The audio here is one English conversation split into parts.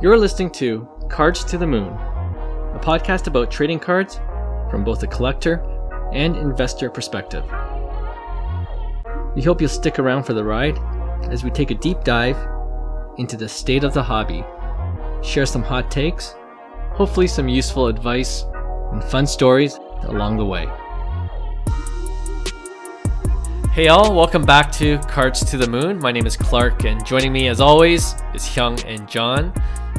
You're listening to Cards to the Moon, a podcast about trading cards from both a collector and investor perspective. We hope you'll stick around for the ride as we take a deep dive into the state of the hobby, share some hot takes, hopefully, some useful advice, and fun stories along the way. Hey all, welcome back to Cards to the Moon. My name is Clark, and joining me as always is Hyung and John.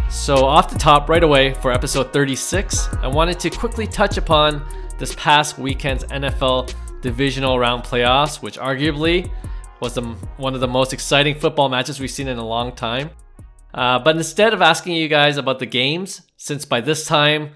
So, off the top, right away for episode 36, I wanted to quickly touch upon this past weekend's NFL divisional round playoffs, which arguably was the, one of the most exciting football matches we've seen in a long time. Uh, but instead of asking you guys about the games, since by this time,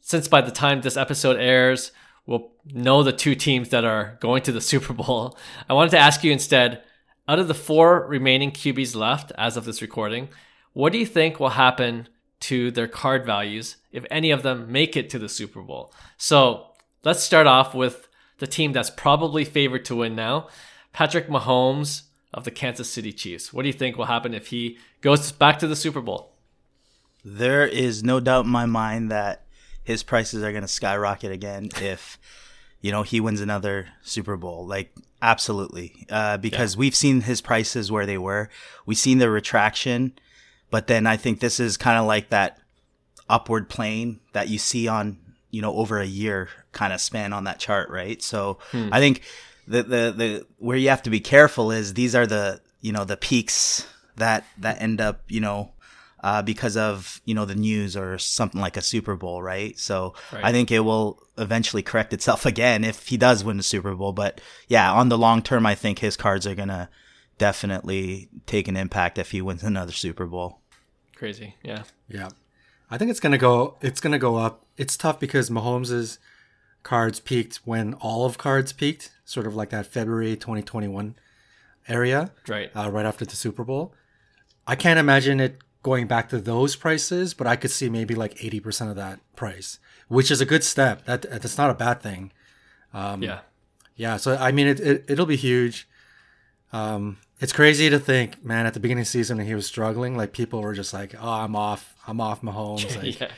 since by the time this episode airs, we'll know the two teams that are going to the Super Bowl, I wanted to ask you instead out of the four remaining QBs left as of this recording, what do you think will happen to their card values if any of them make it to the Super Bowl? So let's start off with the team that's probably favored to win now Patrick Mahomes of the Kansas City Chiefs. What do you think will happen if he goes back to the Super Bowl? There is no doubt in my mind that his prices are going to skyrocket again if you know he wins another Super Bowl. Like absolutely, uh, because yeah. we've seen his prices where they were. We've seen the retraction but then I think this is kind of like that upward plane that you see on, you know, over a year kind of span on that chart, right? So hmm. I think the, the, the, where you have to be careful is these are the, you know, the peaks that, that end up, you know, uh, because of you know the news or something like a Super Bowl, right? So right. I think it will eventually correct itself again if he does win the Super Bowl. But yeah, on the long term, I think his cards are gonna definitely take an impact if he wins another Super Bowl. Crazy, yeah. Yeah. I think it's gonna go it's gonna go up. It's tough because Mahomes's cards peaked when all of cards peaked, sort of like that February 2021 area. Right. Uh, right after the Super Bowl. I can't imagine it going back to those prices, but I could see maybe like 80% of that price, which is a good step. That that's not a bad thing. Um, yeah. Yeah. So I mean, it, it it'll be huge. Um, it's crazy to think, man, at the beginning of the season when he was struggling, like people were just like, "Oh, I'm off, I'm off Mahomes." Like, yeah.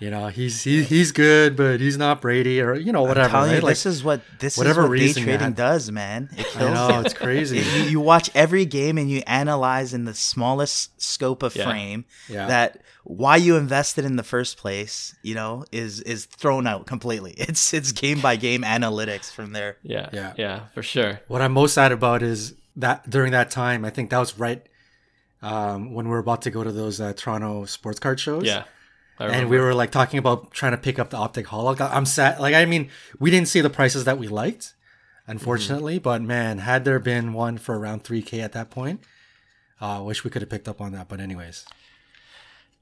You know, he's he, he's good, but he's not Brady, or you know, whatever. Right? You, like, this is what this whatever is what day trading does, man. It kills. I know it's crazy. you, you, watch every game and you analyze in the smallest scope of yeah. frame yeah. that why you invested in the first place, you know, is is thrown out completely. It's it's game by game analytics from there. Yeah, yeah, yeah, for sure. What I'm most sad about is that during that time, I think that was right um, when we were about to go to those uh, Toronto sports card shows. Yeah. And we were like talking about trying to pick up the optic holo. I'm sad. Like, I mean, we didn't see the prices that we liked, unfortunately. Mm-hmm. But man, had there been one for around 3K at that point, I uh, wish we could have picked up on that. But, anyways.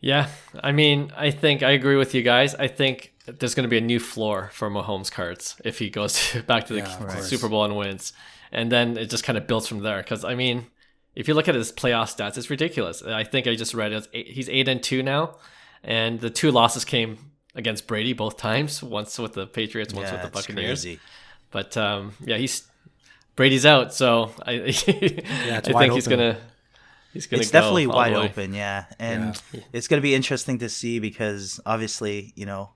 Yeah. I mean, I think I agree with you guys. I think there's going to be a new floor for Mahomes cards if he goes to, back to the yeah, Super Bowl and wins and then it just kind of builds from there. Because I mean, if you look at his playoff stats, it's ridiculous. I think I just read it. Eight, he's eight and two now, and the two losses came against Brady both times. Once with the Patriots, once yeah, with the Buccaneers. Crazy. But um, yeah, he's Brady's out, so I, yeah, I think open. he's gonna. He's gonna it's definitely wide open, yeah, and yeah. it's gonna be interesting to see because obviously, you know,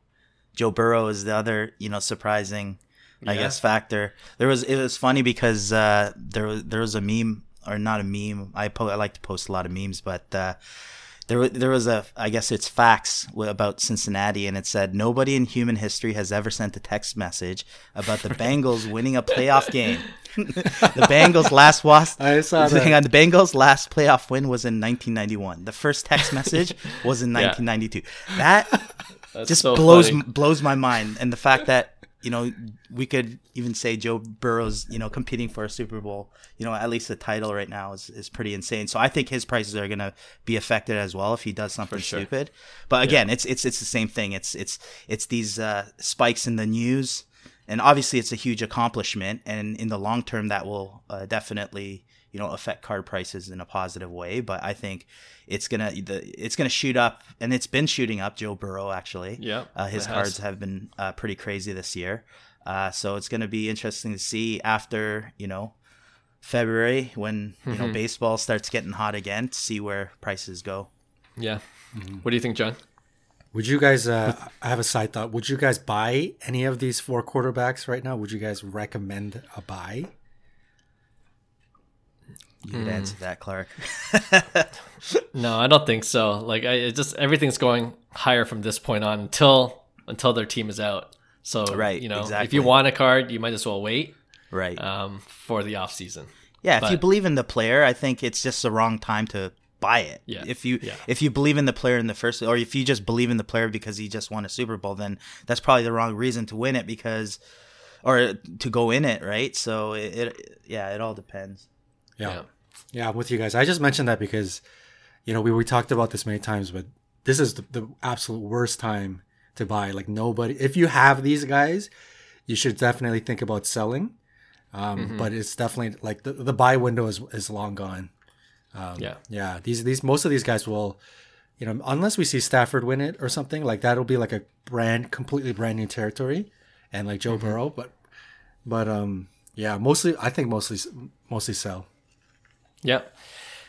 Joe Burrow is the other, you know, surprising I yeah. guess factor. There was it was funny because uh, there was there was a meme or not a meme. I po- I like to post a lot of memes, but uh, there there was a I guess it's facts about Cincinnati, and it said nobody in human history has ever sent a text message about the Bengals winning a playoff game. the Bengals last was I saw that. Hang on, the Bengals last playoff win was in 1991. The first text message was in 1992. Yeah. That That's just so blows funny. blows my mind, and the fact that you know, we could even say Joe Burrow's, you know, competing for a Super Bowl, you know, at least the title right now is, is pretty insane. So I think his prices are going to be affected as well if he does something sure. stupid. But again, yeah. it's it's it's the same thing. It's it's it's these uh, spikes in the news, and obviously it's a huge accomplishment, and in the long term that will uh, definitely you know affect card prices in a positive way. But I think it's gonna the, it's gonna shoot up, and it's been shooting up. Joe Burrow actually, yeah, uh, his cards has. have been uh, pretty crazy this year. Uh, so it's gonna be interesting to see after you know February when you mm-hmm. know baseball starts getting hot again to see where prices go. Yeah. What do you think, John? Would you guys? Uh, I have a side thought. Would you guys buy any of these four quarterbacks right now? Would you guys recommend a buy? You could answer Hmm. that, Clark. No, I don't think so. Like, I it just everything's going higher from this point on until until their team is out. So, Right, you know, if you want a card, you might as well wait right. um, for the off season. yeah, if you believe in the player, I think it's just the wrong time to buy it. Yeah, If you yeah. if you believe in the player in the first, or if you just believe in the player because he just won a Super Bowl, then that's probably the wrong reason to win it because, or to go in it, right? So it, it yeah, it all depends. Yeah. Yeah. yeah, I'm with you guys. I just mentioned that because, you know, we we talked about this many times, but this is the, the absolute worst time to buy. Like nobody, if you have these guys, you should definitely think about selling. Um, But it's definitely like the, the buy window is is long gone. yeah. Yeah, these these most of these guys will, you know, unless we see Stafford win it or something like that'll be like a brand completely brand new territory, and like Joe Burrow. But but um yeah, mostly I think mostly mostly sell. Yeah.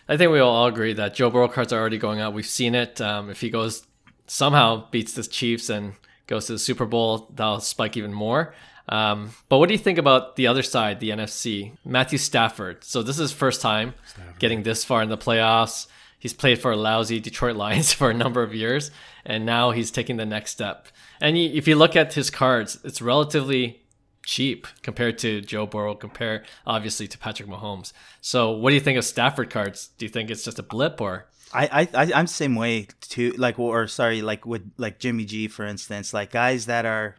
I think we all agree that Joe Burrow cards are already going out. We've seen it. Um, if he goes somehow beats the Chiefs and goes to the Super Bowl, that'll spike even more. Um, but what do you think about the other side, the NFC? Matthew Stafford. So this is his first time getting this far in the playoffs. He's played for a lousy Detroit Lions for a number of years, and now he's taking the next step. And if you look at his cards, it's relatively cheap compared to Joe Burrow, compare obviously to Patrick Mahomes. So, what do you think of Stafford cards? Do you think it's just a blip or? I, I I'm the same way too. Like or sorry, like with like Jimmy G for instance, like guys that are,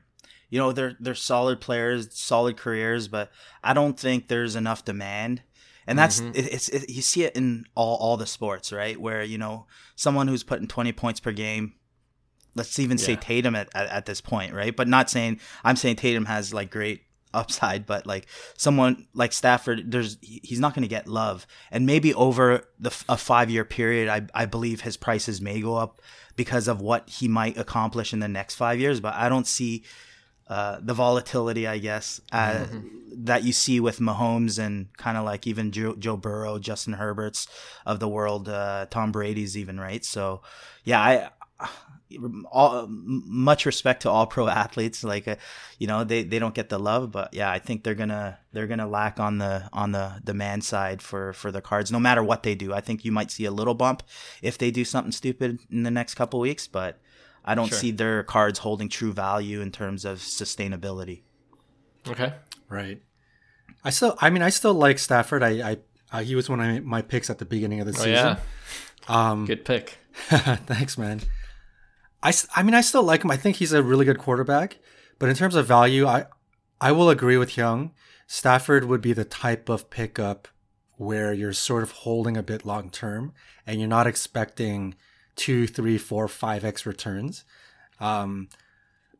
you know, they're they're solid players, solid careers, but I don't think there's enough demand. And that's mm-hmm. it, it's it, you see it in all all the sports, right? Where you know someone who's putting 20 points per game. Let's even say Tatum at, at, at this point, right? But not saying I'm saying Tatum has like great upside, but like someone like Stafford, there's he's not going to get love, and maybe over the a five year period, I I believe his prices may go up because of what he might accomplish in the next five years. But I don't see uh, the volatility, I guess, uh, that you see with Mahomes and kind of like even Joe, Joe Burrow, Justin Herbert's of the world, uh, Tom Brady's even right. So, yeah, I. All, much respect to all pro athletes like uh, you know they, they don't get the love but yeah i think they're gonna they're gonna lack on the on the demand side for for the cards no matter what they do i think you might see a little bump if they do something stupid in the next couple weeks but i don't Sure. see their cards holding true value in terms of sustainability Okay. Right. I still, I mean, I still like Stafford. I, I, uh, he was one of my picks at the beginning of the Oh season. yeah. Um, Good pick. thanks, man. I, I mean, I still like him. I think he's a really good quarterback. But in terms of value, I, I will agree with Hyung. Stafford would be the type of pickup where you're sort of holding a bit long term and you're not expecting two, three, four, five x returns. Um,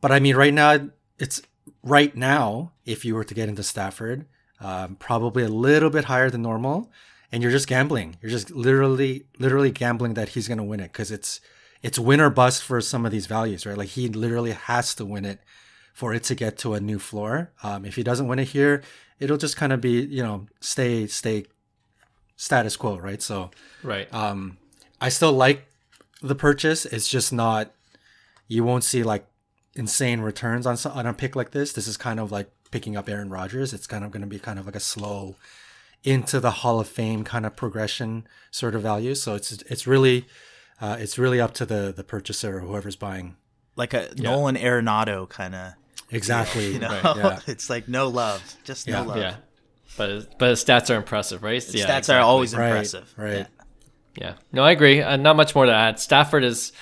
but I mean, right now, it's right now. If you were to get into Stafford, um, probably a little bit higher than normal, and you're just gambling. You're just literally, literally gambling that he's going to win it because it's it's win or bust for some of these values, right? Like he literally has to win it for it to get to a new floor. Um, if he doesn't win it here, it'll just kind of be, you know, stay stay status quo, right? So Right. um, I still like the purchase. It's just not. You won't see like insane returns on on a pick like this. This is kind of like picking up Aaron Rodgers. It's kind of going to be kind of like a slow into the Hall of Fame kind of progression sort of value. So it's it's really uh, it's really up to the the purchaser or whoever's buying. like a nolan arenado kind of Exactly. you know Right, yeah. it's like no love just Yeah. no love yeah. But but his stats are impressive, right? stats yeah, are exactly. always Right. impressive Right. Yeah. Yeah. No, I agree. Uh, not much more to add. Stafford is,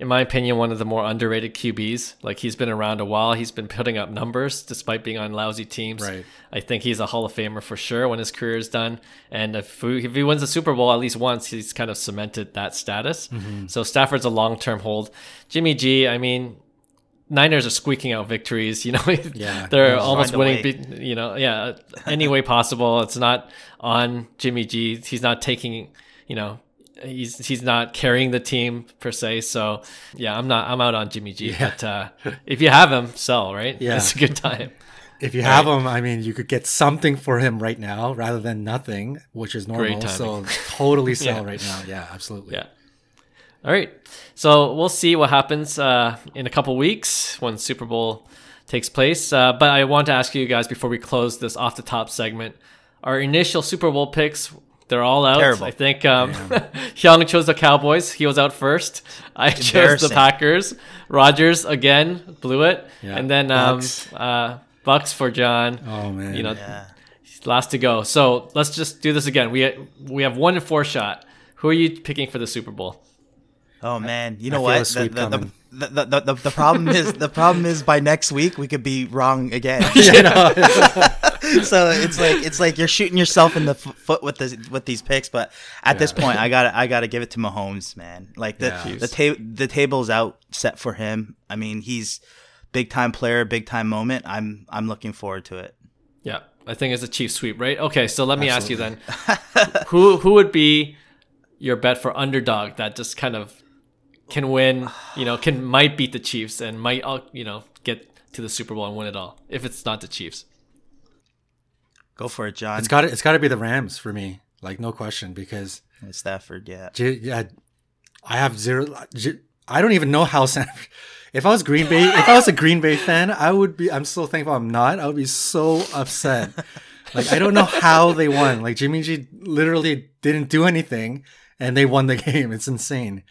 in my opinion, one of the more underrated QBs. Like he's been around a while. He's been putting up numbers despite being on lousy teams. Right. I think he's a Hall of Famer for sure when his career is done. And if, we, if he wins the Super Bowl at least once, he's kind of cemented that status. So Stafford's a long term hold. Jimmy G, I mean, Niners are squeaking out victories. You know, Yeah. they're almost winning. be- You know, yeah, any way possible. It's not on Jimmy G. He's not taking. You know, he's he's not carrying the team per se. So yeah, I'm not. I'm out on Jimmy G. Yeah. But uh, if you have him, sell. Right? Yeah. it's a good time. If you have him, I mean, you could get something for him right now rather than nothing, which is normal. So totally sell Yeah. right now. Yeah, absolutely. Yeah. All right. So we'll see what happens uh, in a couple weeks when Super Bowl takes place. Uh, but I want to ask you guys before we close this off the top segment our initial Super Bowl picks. They're all out. Terrible. I think um, Hyung chose the Cowboys. He was out first. I chose the Packers. Rodgers again blew it, Yeah. and then um, Bucks. uh, Bucks for John. Oh man. You know, Yeah. last to go. So let's just do this again. We we have one in four shot. Who are you picking for the Super Bowl? Oh man, you I know feel what? a The, sweep the, the, the, the, the, the, the problem is the problem is by next week we could be wrong again. you know, so it's like it's like you're shooting yourself in the f- foot with this with these picks. But at this point, I got I got to give it to Mahomes, man. Like the Yeah. the ta- the table's out set for him. I mean, he's big time player, big time moment. I'm I'm looking forward to it. Yeah, I think it's a Chiefs sweep, right? Okay, so let me ask you then, who who would be your bet for underdog that just kind of can win, you know, can might beat the Chiefs and might uh, you know get to the Super Bowl and win it all if it's not the Chiefs. Go for it, John. it's got it's got to be the Rams for me, like no question, because Stafford, yeah. J- yeah, I have zero. J- I don't even know how San. If I was Green Bay, if I was a Green Bay fan, I would be. I'm so thankful I'm not. I would be so upset. Like I don't know how they won. Like Jimmy G literally didn't do anything, and they won the game. It's insane.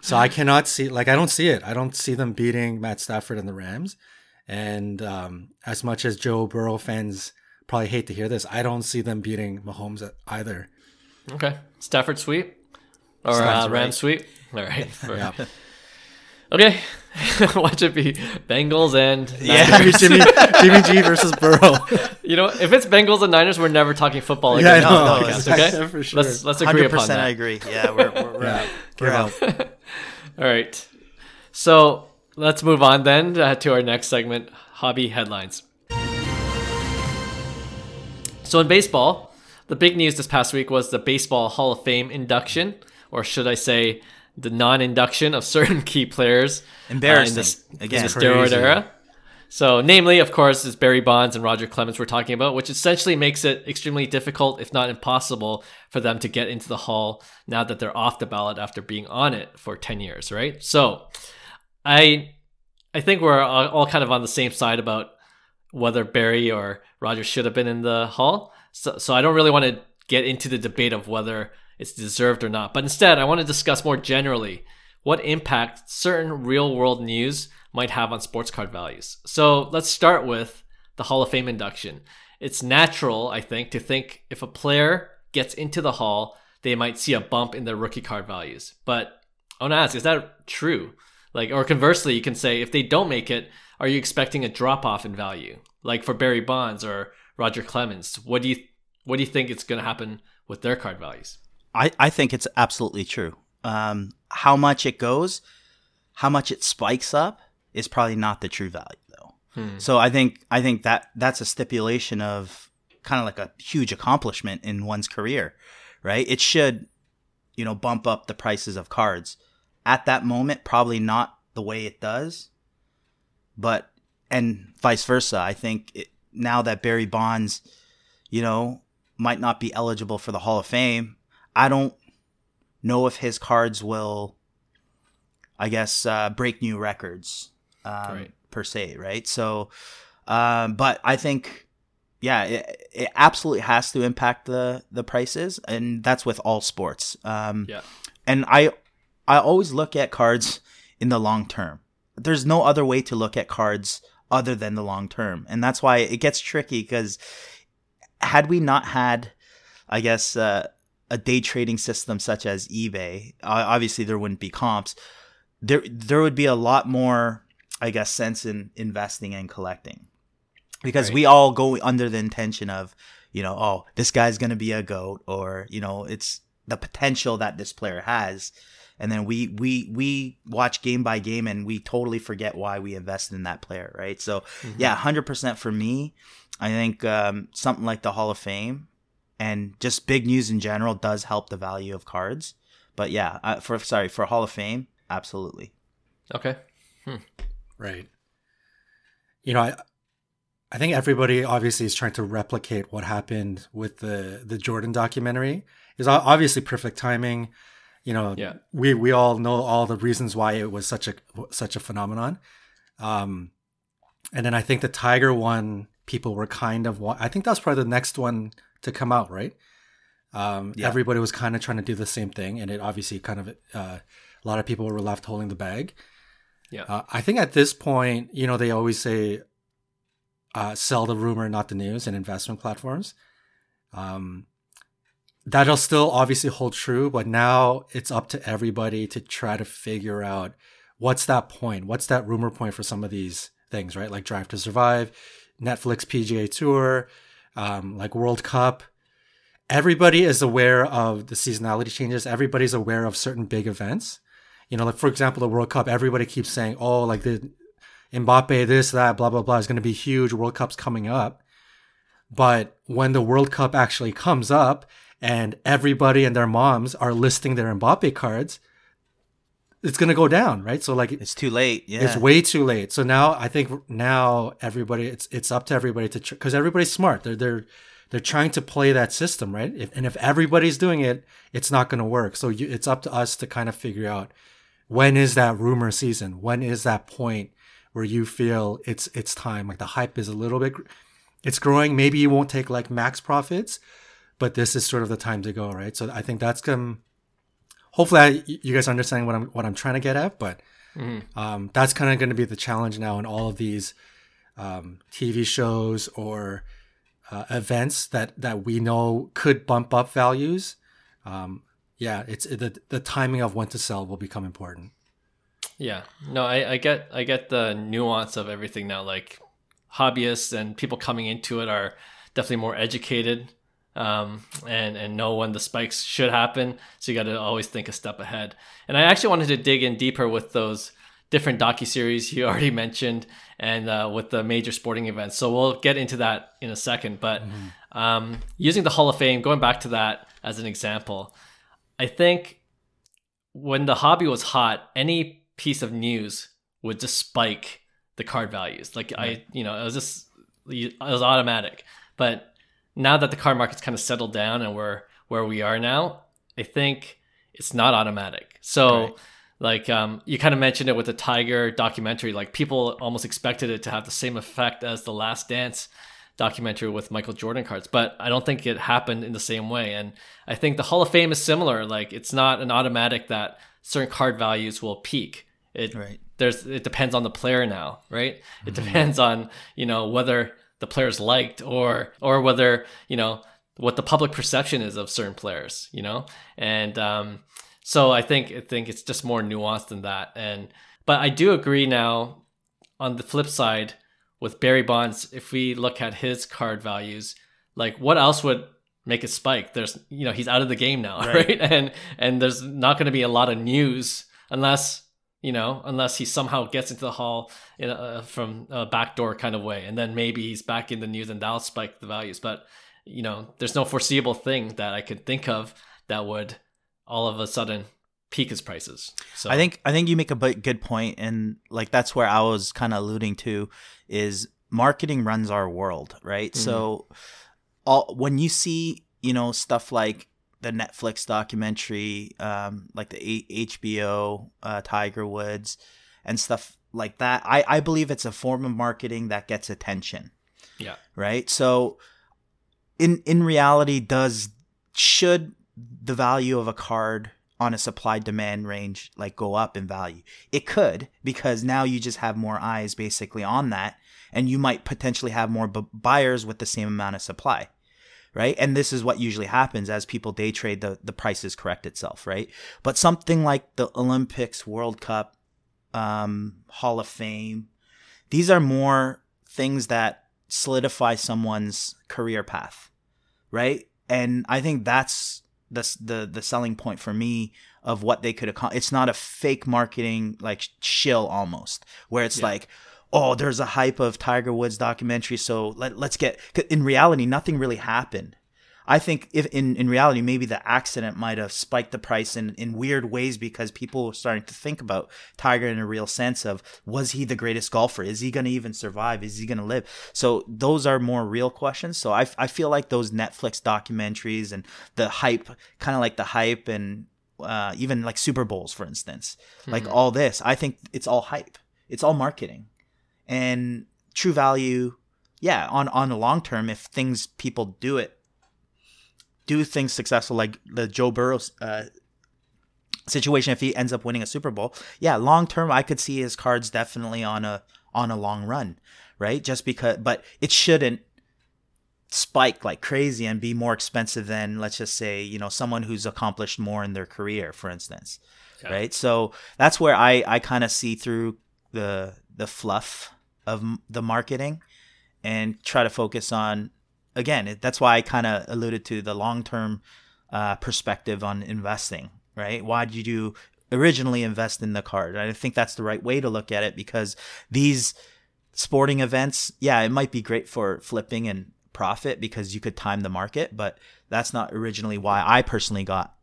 So I cannot see. Like I don't see it. I don't see them beating Matt Stafford and the Rams. And um, as much as Joe Burrow fans probably hate to hear this, I don't see them beating Mahomes either. Okay, Stafford sweep or Sounds uh, right. Rams sweep. All right. Yeah. Okay, watch it be Bengals and Yeah. Niners. Jimmy, Jimmy G versus Burrow. You know, if it's Bengals and Niners, we're never talking football Yeah, I again. know. on the no, podcast, it's- okay, for sure. let's let's agree Hundred upon percent, that. I agree. Yeah, we're we're, we're Yeah. out. We're out. All right. So let's move on then uh, to our next segment hobby headlines. So, in baseball, the big news this past week was the Baseball Hall of Fame induction, or should I say, the non induction of certain key players. uh, in this, Again. in the steroid Crazy. era. So, namely, of course, is Barry Bonds and Roger Clemens we're talking about, which essentially makes it extremely difficult, if not impossible, for them to get into the hall now that they're off the ballot after being on it for 10 years, right? So, I I think we're all kind of on the same side about whether Barry or Roger should have been in the hall. So, so I don't really want to get into the debate of whether it's deserved or not. But instead, I want to discuss more generally what impact certain real world news might have on sports card values. So let's start with the Hall of Fame induction. It's natural, I think, to think if a player gets into the hall, they might see a bump in their rookie card values. But I want to ask, is that true? Like, or conversely, you can say if they don't make it, are you expecting a drop off in value? Like for Barry Bonds or Roger Clemens, what do you what do you think is going to happen with their card values? I, I think it's absolutely true. Um, how much it goes, how much it spikes up is probably not the true value though. So I think I think that that's a stipulation of kind of like a huge accomplishment in one's career, right? It should, you know, bump up the prices of cards. At that moment, probably not the way it does, but and vice versa. I think it, now that Barry Bonds, you know, might not be eligible for the Hall of Fame, I don't know if his cards will, I guess, uh, break new records um, Right. per se, right? So, um, but I think, yeah, it, it absolutely has to impact the the prices, and that's with all sports. Um, Yeah. and I I always look at cards in the long term. There's no other way to look at cards other than the long term, and that's why it gets tricky because had we not had, I guess, uh, a day trading system such as eBay, obviously there wouldn't be comps. There there would be a lot more, I guess, sense in investing and collecting because Right. we all go under the intention of, you know, oh, this guy's gonna be a goat, or you know, it's the potential that this player has, and then we we we watch game by game and we totally forget why we invested in that player, right? So yeah, hundred percent for me. I think um, something like the Hall of Fame and just big news in general does help the value of cards. But yeah, uh, for sorry for Hall of Fame, absolutely. Okay. Right. You know, I I think everybody obviously is trying to replicate what happened with the the Jordan documentary. Is obviously perfect timing. You know, Yeah. we we all know all the reasons why it was such a such a phenomenon. Um, and then I think the Tiger one, people were kind of. I think that's probably the next one to come out, right? Um, Yeah. Everybody was kind of trying to do the same thing, and it obviously kind of uh, a lot of people were left holding the bag. Yeah. Uh, I think at this point, you know, they always say, uh, "Sell the rumor, not the news," in investment platforms. Um, that'll still obviously hold true, but now it's up to everybody to try to figure out what's that point, what's that rumor point for some of these things, right? Like Drive to Survive, Netflix PGA Tour, um, like World Cup. Everybody is aware of the seasonality changes. Everybody's aware of certain big events. You know, like for example, the World Cup. Everybody keeps saying, "Oh, like the Mbappe, this, that, blah, blah, blah, is going to be huge. World Cup's coming up." But when the World Cup actually comes up, and everybody and their moms are listing their Mbappe cards, it's going to go down, right? So like It's too late. Yeah. it's way too late. So now I think now everybody it's it's up to everybody to because everybody's smart. They're they're they're trying to play that system, right? If, and if everybody's doing it, it's not going to work. So you, it's up to us to kind of figure out when is that rumor season? When is that point where you feel it's it's time? Like the hype is a little bit, it's growing. Maybe you won't take like max profits, but this is sort of the time to go, right? So I think that's um. Hopefully, I, you guys understand what I'm what I'm trying to get at, but um, that's kind of going to be the challenge now in all of these um, TV shows or uh, events that that we know could bump up values. Um, yeah, it's the the timing of when to sell will become important. Yeah. No, I, I get I get the nuance of everything now. Like hobbyists and people coming into it are definitely more educated um, and and know when the spikes should happen. So you got to always think a step ahead. And I actually wanted to dig in deeper with those different docu series you already mentioned, and uh, with the major sporting events. So we'll get into that in a second. But um, using the Hall of Fame, going back to that as an example, I think when the hobby was hot, any piece of news would just spike the card values. Like I, you know, it was just it was automatic. But now that the car market's kind of settled down and we're where we are now, I think it's not automatic. So. Right. Like um, you kind of mentioned it with the Tiger documentary, like people almost expected it to have the same effect as the Last Dance documentary with Michael Jordan cards, but I don't think it happened in the same way. And I think the Hall of Fame is similar. Like it's not an automatic that certain card values will peak. It Right. there's it depends on the player now, right? It depends on you know whether the player's liked or or whether you know what the public perception is of certain players, you know, and um, so I think I think it's just more nuanced than that. And but I do agree now. On the flip side, with Barry Bonds, if we look at his card values, like what else would make it spike? There's you know he's out of the game now, right? Right. And and there's not going to be a lot of news unless you know unless he somehow gets into the hall in a, from a backdoor kind of way, and then maybe he's back in the news and that'll spike the values. But you know, there's no foreseeable thing that I could think of that would all of a sudden peak his prices. So I think I think you make a good point, and like that's where I was kind of alluding to is marketing runs our world, right? So, mm-hmm. all when you see you know stuff like the Netflix documentary, um, like the A- HBO uh, Tiger Woods, and stuff like that, I I believe it's a form of marketing that gets attention, yeah, right? So, in in reality, does should the value of a card on a supply demand range like go up in value? It could because now you just have more eyes basically on that, and you might potentially have more bu buyers with the same amount of supply. Right. And this is what usually happens as people day trade, the, the prices correct itself. Right. But something like the Olympics, World Cup, um, Hall of Fame, these are more things that solidify someone's career path, right? And I think that's the the the selling point for me of what they could accomplish. It's not a fake marketing like shill almost, where it's Yeah. like, oh, there's a hype of Tiger Woods documentary, so let, let's get. In reality, nothing really happened. I think if in, in reality, maybe the accident might have spiked the price in, in weird ways because people were starting to think about Tiger in a real sense of was he the greatest golfer? Is he going to even survive? Is he going to live? So those are more real questions. So I, I feel like those Netflix documentaries and the hype, kind of like the hype and uh, even like Super Bowls, for instance, like all this, I think it's all hype. It's all marketing, and true value. Yeah, on on the long term, if things people do it, do things successful, like the Joe Burrow uh, situation, if he ends up winning a Super Bowl, yeah, long term, I could see his cards definitely on a on a long run, right? Just because, but it shouldn't spike like crazy and be more expensive than let's just say you know someone who's accomplished more in their career for instance yeah. right so that's where i i kind of see through the the fluff of the marketing and try to focus on again that's why i kind of alluded to the long term uh, perspective on investing right why did you originally invest in the card i think that's the right way to look at it because these sporting events yeah it might be great for flipping and profit because you could time the market, but that's not originally why I personally got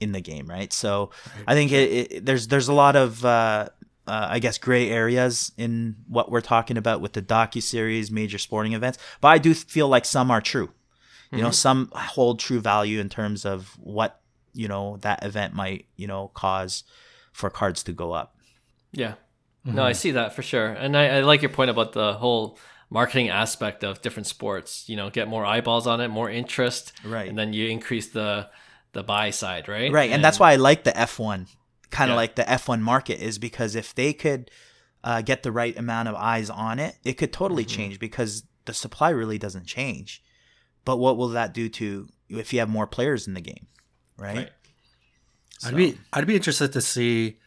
in the game, right? So right. I think it, it, there's there's a lot of uh, uh, I guess gray areas in what we're talking about with the docu series, major sporting events, but I do feel like some are true. You mm-hmm. know, some hold true value in terms of what you know that event might you know cause for cards to go up. Yeah, mm-hmm. no, I see that for sure, and I, I like your point about the whole marketing aspect of different sports. You know, get more eyeballs on it, more interest, right? And then you increase the the buy side, right? Right, and, and that's why I like the F one, kind of yeah. like the F one market is because if they could uh, get the right amount of eyes on it, it could totally mm-hmm. change because the supply really doesn't change. But what will that do to if you have more players in the game, right? right. So. I'd be I'd be interested to see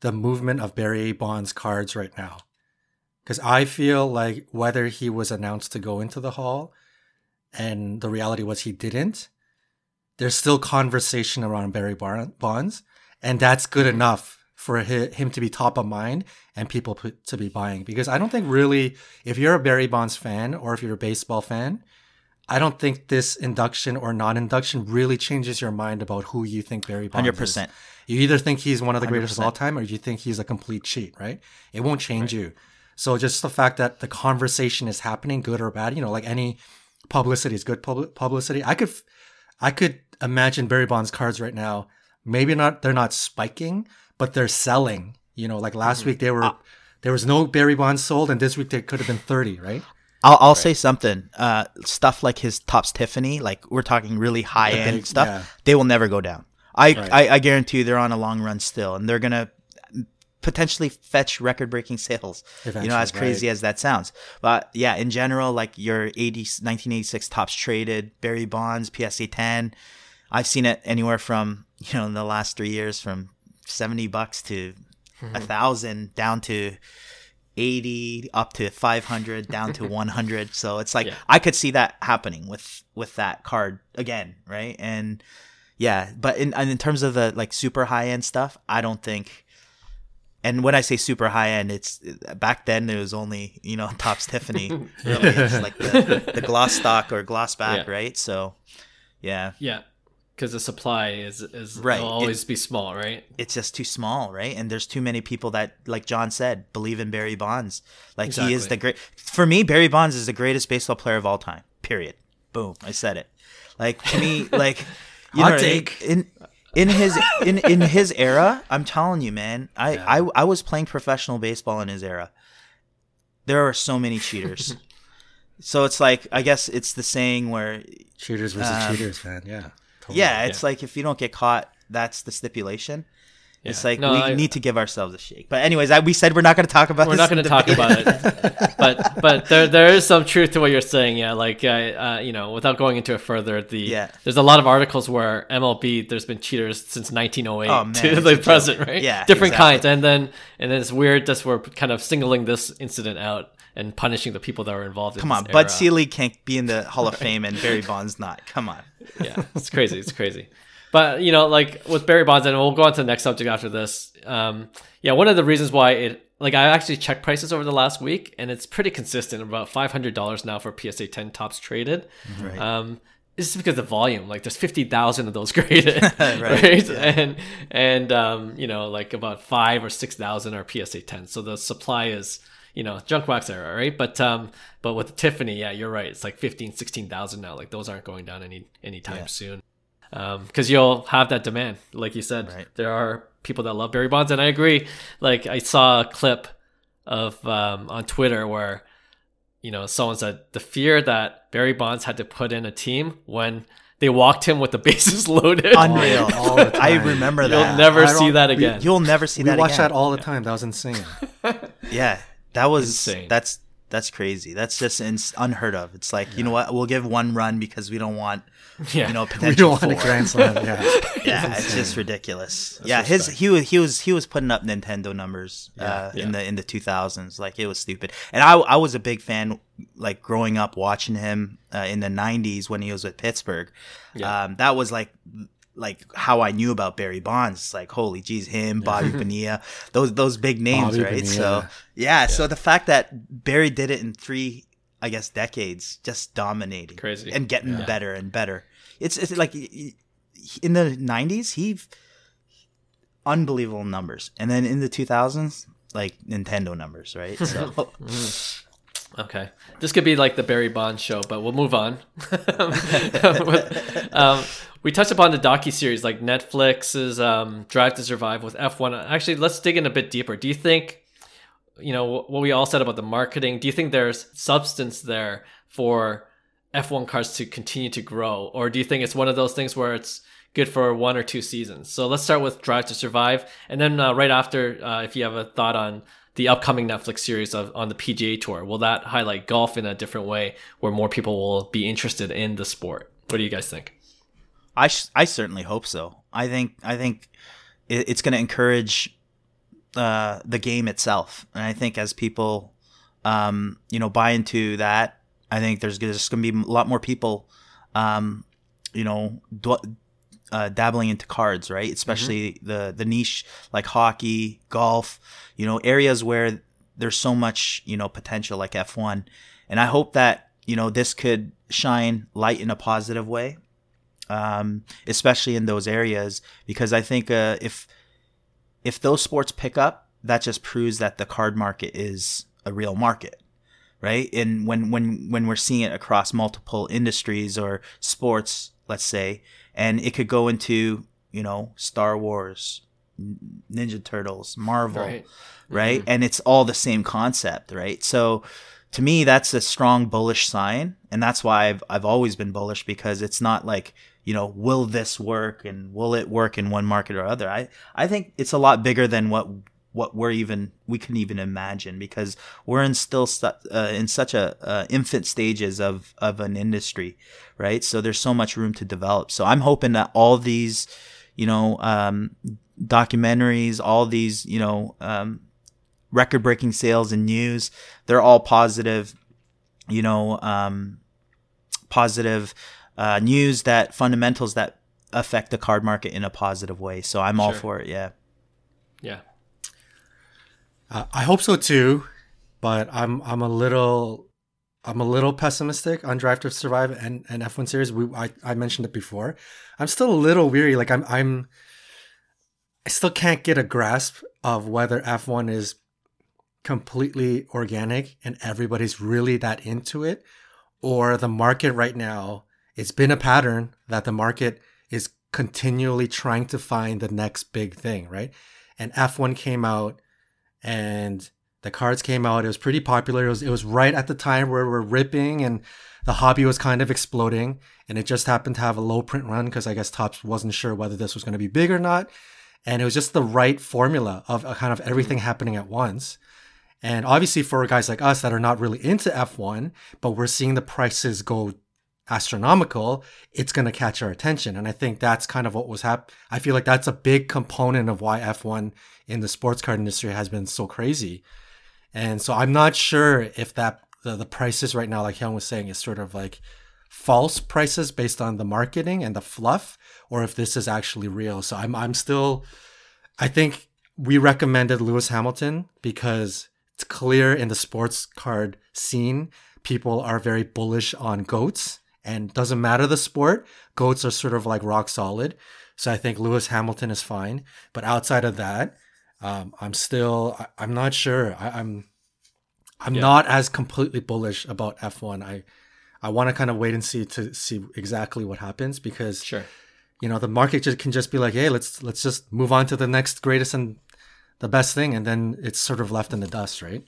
the movement of Barry Bonds cards right now. Because I feel like whether he was announced to go into the hall and the reality was he didn't, there's still conversation around Barry Bonds. And that's good enough for him to be top of mind and people to be buying. Because I don't think really, if you're a Barry Bonds fan or if you're a baseball fan, I don't think this induction or non-induction really changes your mind about who you think Barry Bonds 100%. is. You either think he's one of the greatest 100%. of all time or you think he's a complete cheat, right? It won't change right. you. So just the fact that the conversation is happening, good or bad, you know, like any publicity is good pub- publicity. I could, I could imagine Barry Bonds cards right now. Maybe not, they're not spiking, but they're selling. You know, like last mm-hmm. week they were, uh, there was no Barry Bonds sold, and this week there could have been thirty, right? I'll, I'll right. say something. Uh, stuff like his Topps Tiffany, like we're talking really high end stuff, yeah. they will never go down. I, right. I, I guarantee you they're on a long run still, and they're gonna potentially fetch record breaking sales. Eventually, you know, as crazy right. as that sounds. But yeah, in general, like your 80, 1986 Topps traded, Barry Bonds, PSA 10. I've seen it anywhere from, you know, in the last three years from 70 bucks to a mm-hmm. thousand down to 80 up to 500 down to 100 so it's like yeah. i could see that happening with with that card again right and yeah but in in terms of the like super high end stuff i don't think and when I say super high end, it's back then it was only you know Topps Tiffany. really, it's like the, the gloss stock or gloss back, yeah. right? So, yeah, yeah, because the supply is is right. will always it, be small, right? It's just too small, right? And there's too many people that, like John said, believe in Barry Bonds. Like exactly. he is the great. For me, Barry Bonds is the greatest baseball player of all time. Period. Boom. I said it. Like to me, like you Hot know, take. In, in his in in his era, I'm telling you, man, I, yeah. I I was playing professional baseball in his era. There are so many cheaters. so it's like I guess it's the saying where cheaters versus um, cheaters, man. Yeah. Totally. Yeah, it's yeah. like if you don't get caught, that's the stipulation. Yeah. It's like no, we I, need to give ourselves a shake. But anyways, I, we said we're not going to talk about. We're not going to talk about it. but but there there is some truth to what you're saying. Yeah, like uh, uh, you know, without going into it further, the yeah. there's a lot of articles where MLB there's been cheaters since 1908 oh, man, to the present, right? Yeah, different exactly. kinds, and then and then it's weird that we're kind of singling this incident out and punishing the people that were involved. Come in on, Bud Selig can't be in the Hall of Fame and Barry Bonds not. Come on. yeah, it's crazy. It's crazy. But you know, like with Barry Bonds, and we'll go on to the next subject after this. Um, yeah, one of the reasons why it like I actually checked prices over the last week, and it's pretty consistent, about five hundred dollars now for PSA ten Topps traded. Right. Um, this is because of volume. Like there's fifty thousand of those graded, right? right? Yeah. And and um, you know, like about five or six thousand are PSA ten. So the supply is you know junk wax era, right? But um, but with Tiffany, yeah, you're right. It's like 15, 16,000 now. Like those aren't going down any anytime yeah. soon. because um, you'll have that demand. Like you said, right. there are people that love Barry Bonds, and I agree. Like I saw a clip of um, on Twitter where you know someone said the fear that Barry Bonds had to put in a team when they walked him with the bases loaded. Unreal. I remember that. You'll never see that again. You'll never see we that. We watch again. that all the time. That was insane. yeah, that was insane. That's that's crazy. That's just ins- unheard of. It's like yeah. you know what? We'll give one run because we don't want yeah. you know potential. We don't want a grand slam. Yeah, yeah, it's, it's just ridiculous. That's yeah, his he was he was he was putting up Nintendo numbers yeah, uh, yeah. in the in the two thousands. Like it was stupid. And I I was a big fan like growing up watching him uh, in the nineties when he was with Pittsburgh. Yeah. Um, that was like like how I knew about Barry Bonds. It's like holy jeez, him, Bobby Bonilla, those those big names, Bobby right? Bonilla. So yeah, yeah, so the fact that Barry did it in three, I guess, decades, just dominating, crazy, and getting yeah. better and better. It's it's like in the '90s, he unbelievable numbers, and then in the 2000s, like Nintendo numbers, right? So. Mm. Okay, this could be like the Barry Bonds show, but we'll move on. um, we touched upon the docu series, like Netflix's um, Drive to Survive with F1. Actually, let's dig in a bit deeper. Do you think, you know, what we all said about the marketing? Do you think there's substance there for F1 cars to continue to grow, or do you think it's one of those things where it's good for one or two seasons? So let's start with Drive to Survive, and then uh, right after, uh, if you have a thought on the upcoming Netflix series of, on the PGA Tour? Will that highlight golf in a different way where more people will be interested in the sport? What do you guys think? I, sh- I certainly hope so. I think I think it, it's going to encourage uh, the game itself, and I think as people, um, you know, buy into that, I think there's just going to be a lot more people, um, you know, uh, dabbling into cards, right? Especially mm-hmm. the the niche like hockey, golf, you know, areas where there's so much you know potential like F1, and I hope that you know this could shine light in a positive way, um, especially in those areas because I think uh, if if those sports pick up, that just proves that the card market is a real market right and when when when we're seeing it across multiple industries or sports let's say and it could go into you know Star Wars, Ninja Turtles, Marvel, right? right? Mm-hmm. And it's all the same concept, right? So to me, that's a strong bullish sign, and that's why I've I've always been bullish because it's not like you know will this work and will it work in one market or other. I I think it's a lot bigger than what what we're even we can even imagine because we're in still uh, in such a uh, infant stages of of an industry right? So there's so much room to develop. So i'm hoping that all these you know um, documentaries all these you know um, record breaking sales and news they're all positive you know um, positive uh, news that fundamentals that affect the card market in a positive way. So i'm all for it yeah. Yeah uh, I hope so too, but I'm I'm a little I'm a little pessimistic on Drive to Survive and, and F1 series. We I, I mentioned it before. I'm still a little weary. Like I'm I'm I still can't get a grasp of whether F1 is completely organic and everybody's really that into it or the market right now it's been a pattern that the market is continually trying to find the next big thing, right? And F1 came out and the cards came out. It was pretty popular. It was it was right at the time where we're ripping and the hobby was kind of exploding. And it just happened to have a low print run because I guess Topps wasn't sure whether this was going to be big or not. And it was just the right formula of uh, kind of everything happening at once. And obviously, for guys like us that are not really into F1, but we're seeing the prices go astronomical, it's going to catch our attention. And I think that's kind of what was happening. I feel like that's a big component of why F1 in the sports card industry has been so crazy. And so I'm not sure if that the, the prices right now, like Hyung was saying, is sort of like false prices based on the marketing and the fluff, or if this is actually real. So I'm I'm still I think we recommended Lewis Hamilton because it's clear in the sports card scene, people are very bullish on goats and doesn't matter the sport, goats are sort of like rock solid. So I think Lewis Hamilton is fine. But outside of that, um, I'm still I, am not sure. I, am I'm, I'm yeah. not as completely bullish about F1. I I want to kind of wait and see to see exactly what happens because sure. you know the market just can just be like, hey, let's let's just move on to the next greatest and the best thing, and then it's sort of left in the dust, right?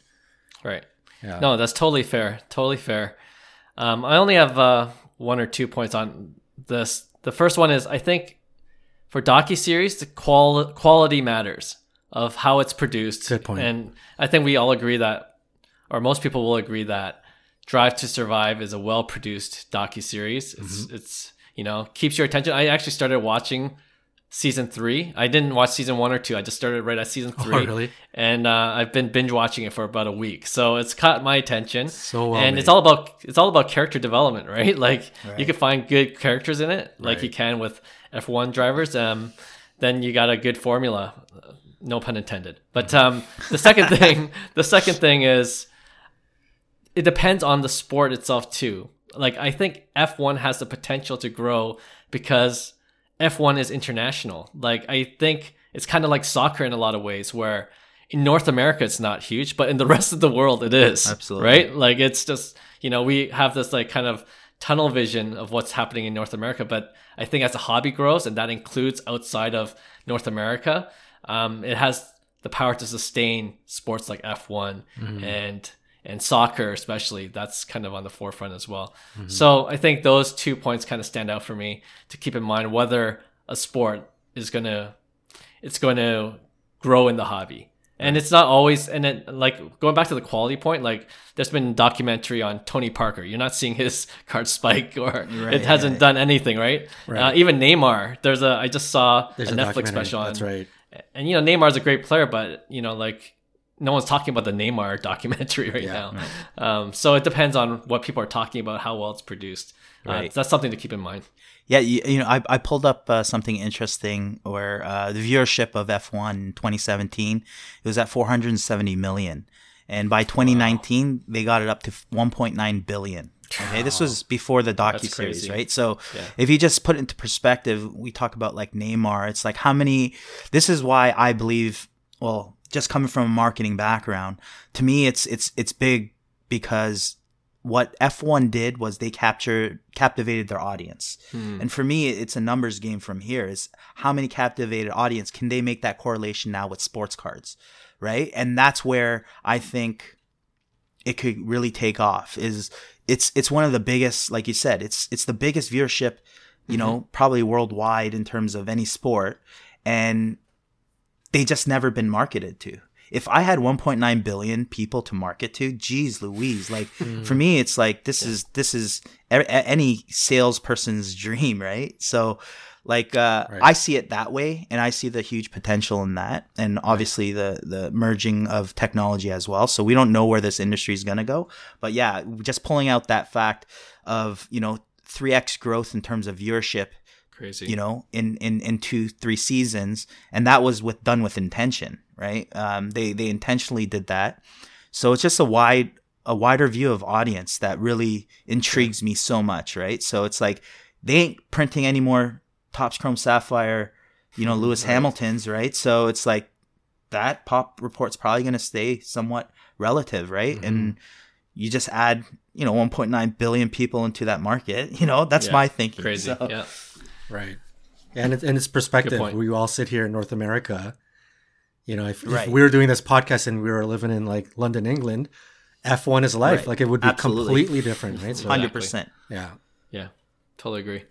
Right. Yeah. No, that's totally fair. Totally fair. Um, I only have uh, one or two points on this. The first one is I think for docu series, the qual- quality matters of how it's produced. Good point. And I think we all agree that, or most people will agree that Drive to Survive is a well produced docu series. It's mm-hmm. it's you know keeps your attention. I actually started watching season three. I didn't watch season one or two. I just started right at season three. Oh, really? And uh, I've been binge watching it for about a week, so it's caught my attention. So well and made. it's all about it's all about character development, right? Like right. you can find good characters in it, like right. you can with F one drivers. Um, then you got a good formula. No pun intended. But um, the second thing, the second thing is, it depends on the sport itself too. Like I think F one has the potential to grow because F1 is international. Like I think it's kind of like soccer in a lot of ways where in North America it's not huge, but in the rest of the world it is. Absolutely. Right? Like it's just, you know, we have this like kind of tunnel vision of what's happening in North America, but I think as a hobby grows and that includes outside of North America, um, it has the power to sustain sports like F1 mm-hmm. and and soccer especially that's kind of on the forefront as well. Mm-hmm. so i think those two points kind of stand out for me to keep in mind whether a sport is going to it's going to grow in the hobby. And it's not always and it like going back to the quality point like there's been documentary on tony parker. You're not seeing his card spike or right, it hasn't done anything right, right. Uh, even neymar there's a i just saw there's a, a netflix special on that's right. and you know neymar's a great player but you know like no one's talking about the Neymar documentary right yeah, now. Right. Um, so it depends on what people are talking about, how well it's produced. Uh, right. Uh, that's something to keep in mind. Yeah, you, you know, I, I pulled up uh, something interesting where uh, the viewership of F1 in 2017 it was at 470 million, and by 2019 wow. they got it up to 1.9 billion. Okay, this was before the docu series, right? So yeah. if you just put it into perspective, we talk about like Neymar. It's like how many. This is why I believe. Well, just coming from a marketing background, to me, it's it's it's big because what F1 did was they captured captivated their audience. Hmm. And for me, it's a numbers game from here is how many captivated audience can they make that correlation now with sports cards, right? And that's where I think it could really take off is it's it's one of the biggest like you said, it's it's the biggest viewership, you mm-hmm. know, probably worldwide in terms of any sport and they just never been marketed to. If I had 1.9 billion people to market to, geez, Louise, like mm. for me, it's like this yeah. is this is a- any salesperson's dream, right? So, like uh, right. I see it that way, and I see the huge potential in that, and obviously the the merging of technology as well. So we don't know where this industry is gonna go, but yeah, just pulling out that fact of you know 3x growth in terms of viewership Crazy. You know, in, in, in two, three seasons. And that was with done with intention, right? Um, they, they intentionally did that. So it's just a wide, a wider view of audience that really intrigues me so much, right? So it's like they ain't printing any more Topps Chrome Sapphire, you know, Lewis right. Hamilton's, right? So it's like that pop report's probably going to stay somewhat relative, right? Mm-hmm. And you just add, you know, 1.9 billion people into that market. You know, that's yeah. my thinking. Crazy. So, yeah. Right. And it's, and it's perspective. We all sit here in North America. You know, if, right. if, we were doing this podcast and we were living in like London, England, F1 is life. Right. Like it would be Absolutely. completely different, right? So, 100%. Yeah. Yeah. Totally agree.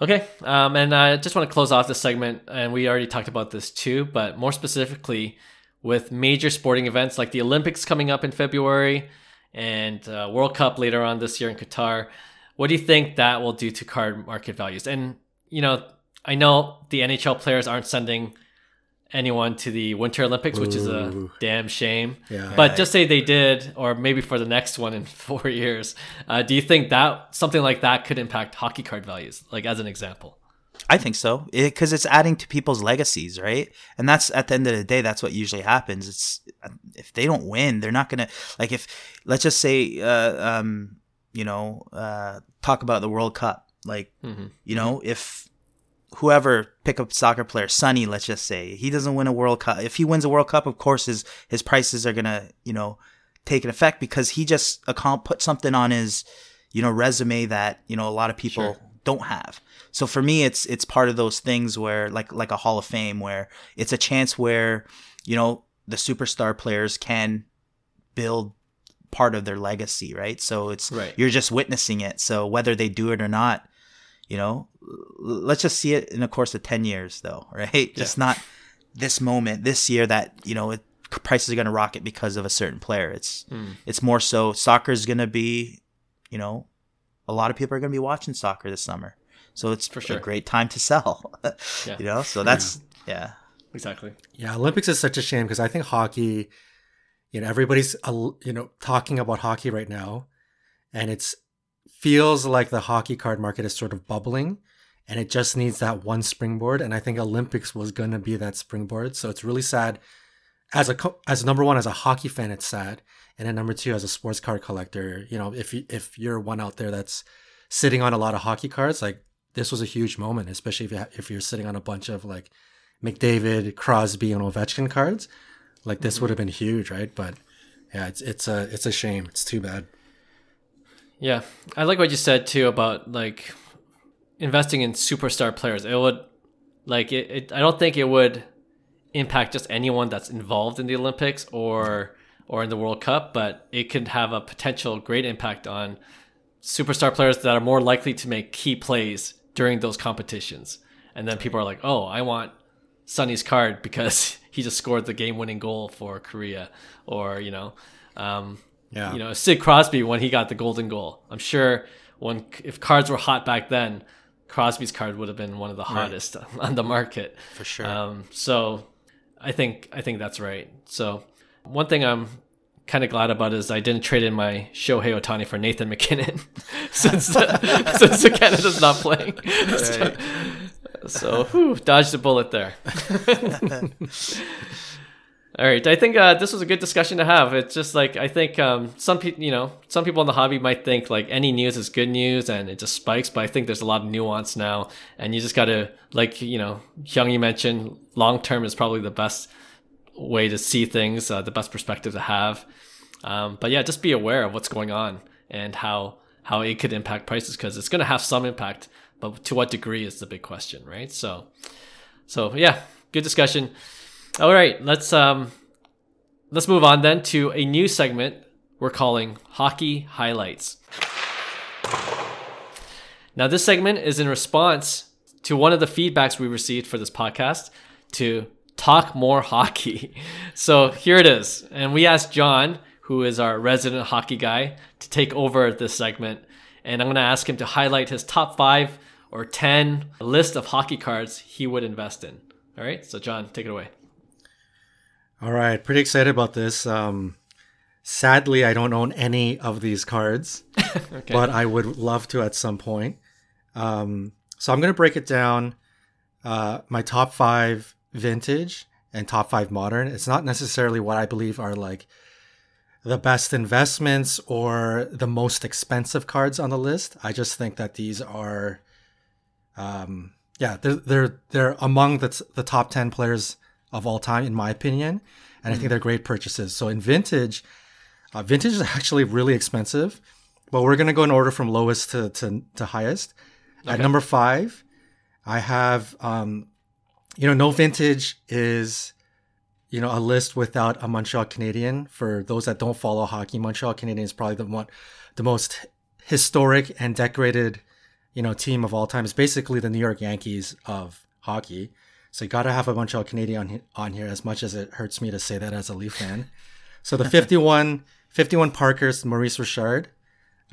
Okay. Um, and I just want to close off this segment. And we already talked about this too, but more specifically with major sporting events like the Olympics coming up in February and uh, World Cup later on this year in Qatar. What do you think that will do to card market values? And you know, I know the NHL players aren't sending anyone to the Winter Olympics, which is a damn shame. Yeah. But just say they did, or maybe for the next one in four years. Uh, do you think that something like that could impact hockey card values, like as an example? I think so, because it, it's adding to people's legacies, right? And that's at the end of the day, that's what usually happens. It's if they don't win, they're not gonna like if let's just say uh, um, you know, uh, talk about the World Cup. Like, mm-hmm. you know, if whoever pick up soccer player, Sonny, let's just say, he doesn't win a World Cup. If he wins a World Cup, of course his his prices are gonna, you know, take an effect because he just account put something on his, you know, resume that you know a lot of people sure. don't have. So for me, it's it's part of those things where like like a Hall of Fame where it's a chance where you know the superstar players can build part of their legacy, right? So it's Right. you're just witnessing it. So whether they do it or not, you know, l- let's just see it in the course of 10 years though, right? Just not this moment, this year that, you know, it, prices are going to rocket because of a certain player. It's Hmm. it's more so soccer is going to be, you know, a lot of people are going to be watching soccer this summer. So it's For sure. a great time to sell. Yeah. You know, so that's yeah. Exactly. Yeah, Olympics is such a shame because I think hockey, you know, everybody's uh, you know talking about hockey right now, and it's feels like the hockey card market is sort of bubbling, and it just needs that one springboard. And I think Olympics was gonna be that springboard. So it's really sad. As a as number one as a hockey fan, it's sad, and then number two as a sports card collector, you know, if you if you're one out there that's sitting on a lot of hockey cards, like this was a huge moment, especially if you ha- if you're sitting on a bunch of like McDavid, Crosby, and Ovechkin cards, like this would mm-hmm. have been huge, right? But yeah, it's it's a it's a shame. It's too bad. Yeah, I like what you said too about like investing in superstar players. It would like it, it. I don't think it would impact just anyone that's involved in the Olympics or or in the World Cup, but it could have a potential great impact on superstar players that are more likely to make key plays during those competitions. And then people are like, "Oh, I want Sonny's card because he just scored the game-winning goal for Korea," or you know, um, Yeah. you know, Sid Crosby when he got the golden goal. I'm sure when if cards were hot back then, Crosby's card would have been one of the hottest on the market For sure. Um, so I think I think that's right. So one thing I'm kind of glad about is I didn't trade in my Shohei Ohtani for Nathan MacKinnon since since Canada's not playing. So, so whew, dodged a bullet there. All right, I think uh, this was a good discussion to have. It's just like I think um, some people, you know, some people in the hobby might think like any news is good news and it just spikes, but I think there's a lot of nuance now, and you just got to like you know, Hyung, you mentioned long term is probably the best way to see things, uh, the best perspective to have. Um, but yeah, just be aware of what's going on and how how it could impact prices because it's going to have some impact, but to what degree is the big question, right? So, so yeah, good discussion. All right, let's um, let's move on then to a new segment we're calling Hockey Highlights. Now, this segment is in response to one of the feedbacks we received for this podcast to talk more hockey. So here it is. And we asked John, who is our resident hockey guy, to take over this segment. And I'm going to ask him to highlight his top five or 10 list of hockey cards he would invest in. All right. So, John, take it away. All right, pretty excited about this. Um, sadly, I don't own any of these cards, Okay. but I would love to at some point. Um, so I'm going to break it down. Uh, my top five vintage and top five modern. It's not necessarily what I believe are like the best investments or the most expensive cards on the list. I just think that these are, um, yeah, they're they're they're among the t- the top ten players of all time in my opinion, and I think they're great purchases. So in vintage, uh, vintage is actually really expensive, but we're gonna go in order from lowest to to, to highest. At number five, I have, um, you know, no vintage is, you know, a list without a Montreal Canadian. For those that don't follow hockey, Montreal Canadian is probably the one, the most historic and decorated, you know, team of all time. It's basically the New York Yankees of hockey. So you got to have a Montreal Canadian on, he- on here, as much as it hurts me to say that as a Leaf fan. So the 51, 51 Parkhurst, Maurice Richard.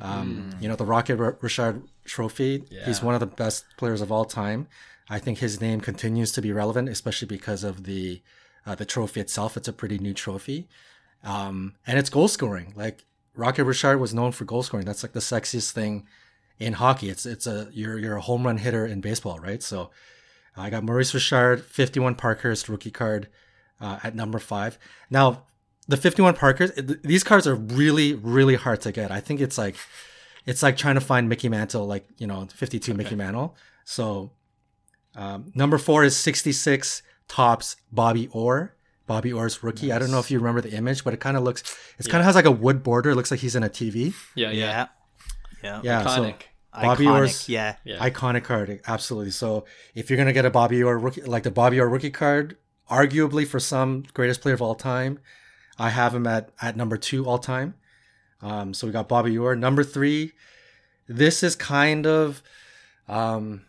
Um, You know, the Rocket R- Richard Trophy. He's one of the best players of all time. I think his name continues to be relevant, especially because of the uh, the trophy itself. It's a pretty new trophy, um, and it's goal scoring. Like Rocket Richard was known for goal scoring. That's like the sexiest thing in hockey. It's it's a you're you're a home run hitter in baseball, right? So I got Maurice Richard, 51 Parkhurst rookie card uh, at number five. Now, the 51 Parkhurst, th- these cards are really, really hard to get. I think it's like, it's like trying to find Mickey Mantle, like, you know, 52 Mickey Mantle. So, um, number four is 66 Topps Bobby Orr. Bobby Orr's rookie. I don't know if you remember the image, but it kind of looks, it kind of has like a wood border. It looks like he's in a TV. yeah, yeah. yeah. Yeah. Yeah. So, Iconic. Bobby Iconic, Orr's yeah. Yeah. iconic card, absolutely. So if you're gonna get a Bobby Orr rookie, like the Bobby Orr rookie card, arguably for some greatest player of all time, I have him at at number two all time. Um, so we got Bobby Orr. Number three, this is kind of, um,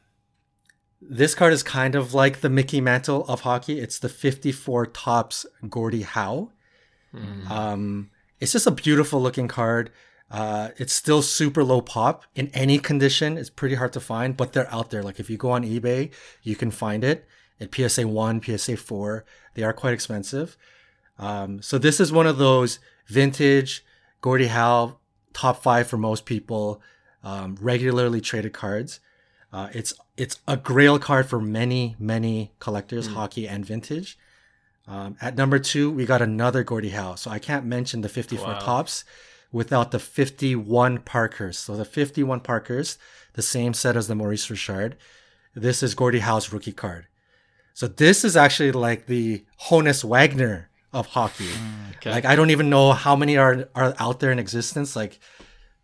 this card is kind of like the Mickey Mantle of hockey. It's the 54 Topps Gordie Howe. Mm. Um, it's just a beautiful looking card. Uh, it's still super low pop in any condition. It's pretty hard to find, but they're out there. Like if you go on eBay, you can find it at PSA one, PSA four. They are quite expensive. Um, so this is one of those vintage Gordie Howe top five for most people, um, regularly traded cards. Uh, it's it's a grail card for many many collectors, hockey and vintage. Um, at number two, we got another Gordie Howe. So I can't mention the 54 Wow. Topps without the 51 Parkhurst. So the 51 Parkhurst, the same set as the Maurice Richard. This is Gordie Howe's rookie card. So this is actually like the Honus Wagner of hockey. Mm, okay. Like I don't even know how many are are out there in existence. Like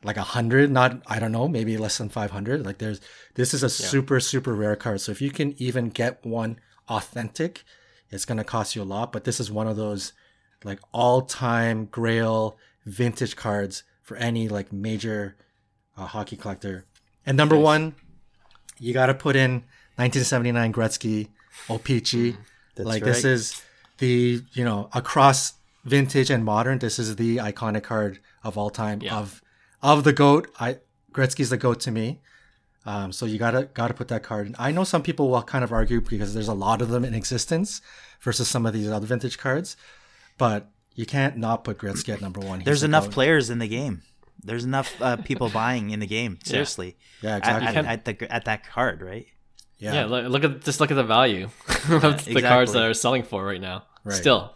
like a hundred, not I don't know, maybe less than five hundred. Like there's this is a super super rare card. So if you can even get one authentic, it's gonna cost you a lot. But this is one of those like all time Grail vintage cards for any like major uh, hockey collector. And number one, you got to put in 1979 Gretzky. That's like this is the you know across vintage and modern. This is the iconic card of all time Yeah. of of the goat. I Gretzky's the goat to me. Um, so you gotta gotta put that card. in. I know some people will kind of argue because there's a lot of them in existence versus some of these other vintage cards, but you can't not put Gretzky at number one. He's There's the enough GOAT. players in the game. There's enough uh, people buying in the game. Seriously. Yeah, At, exactly. at, at the at that card, right? yeah, yeah, look, look at just look at the value of the exactly. cards that are selling for right now. Right. Still,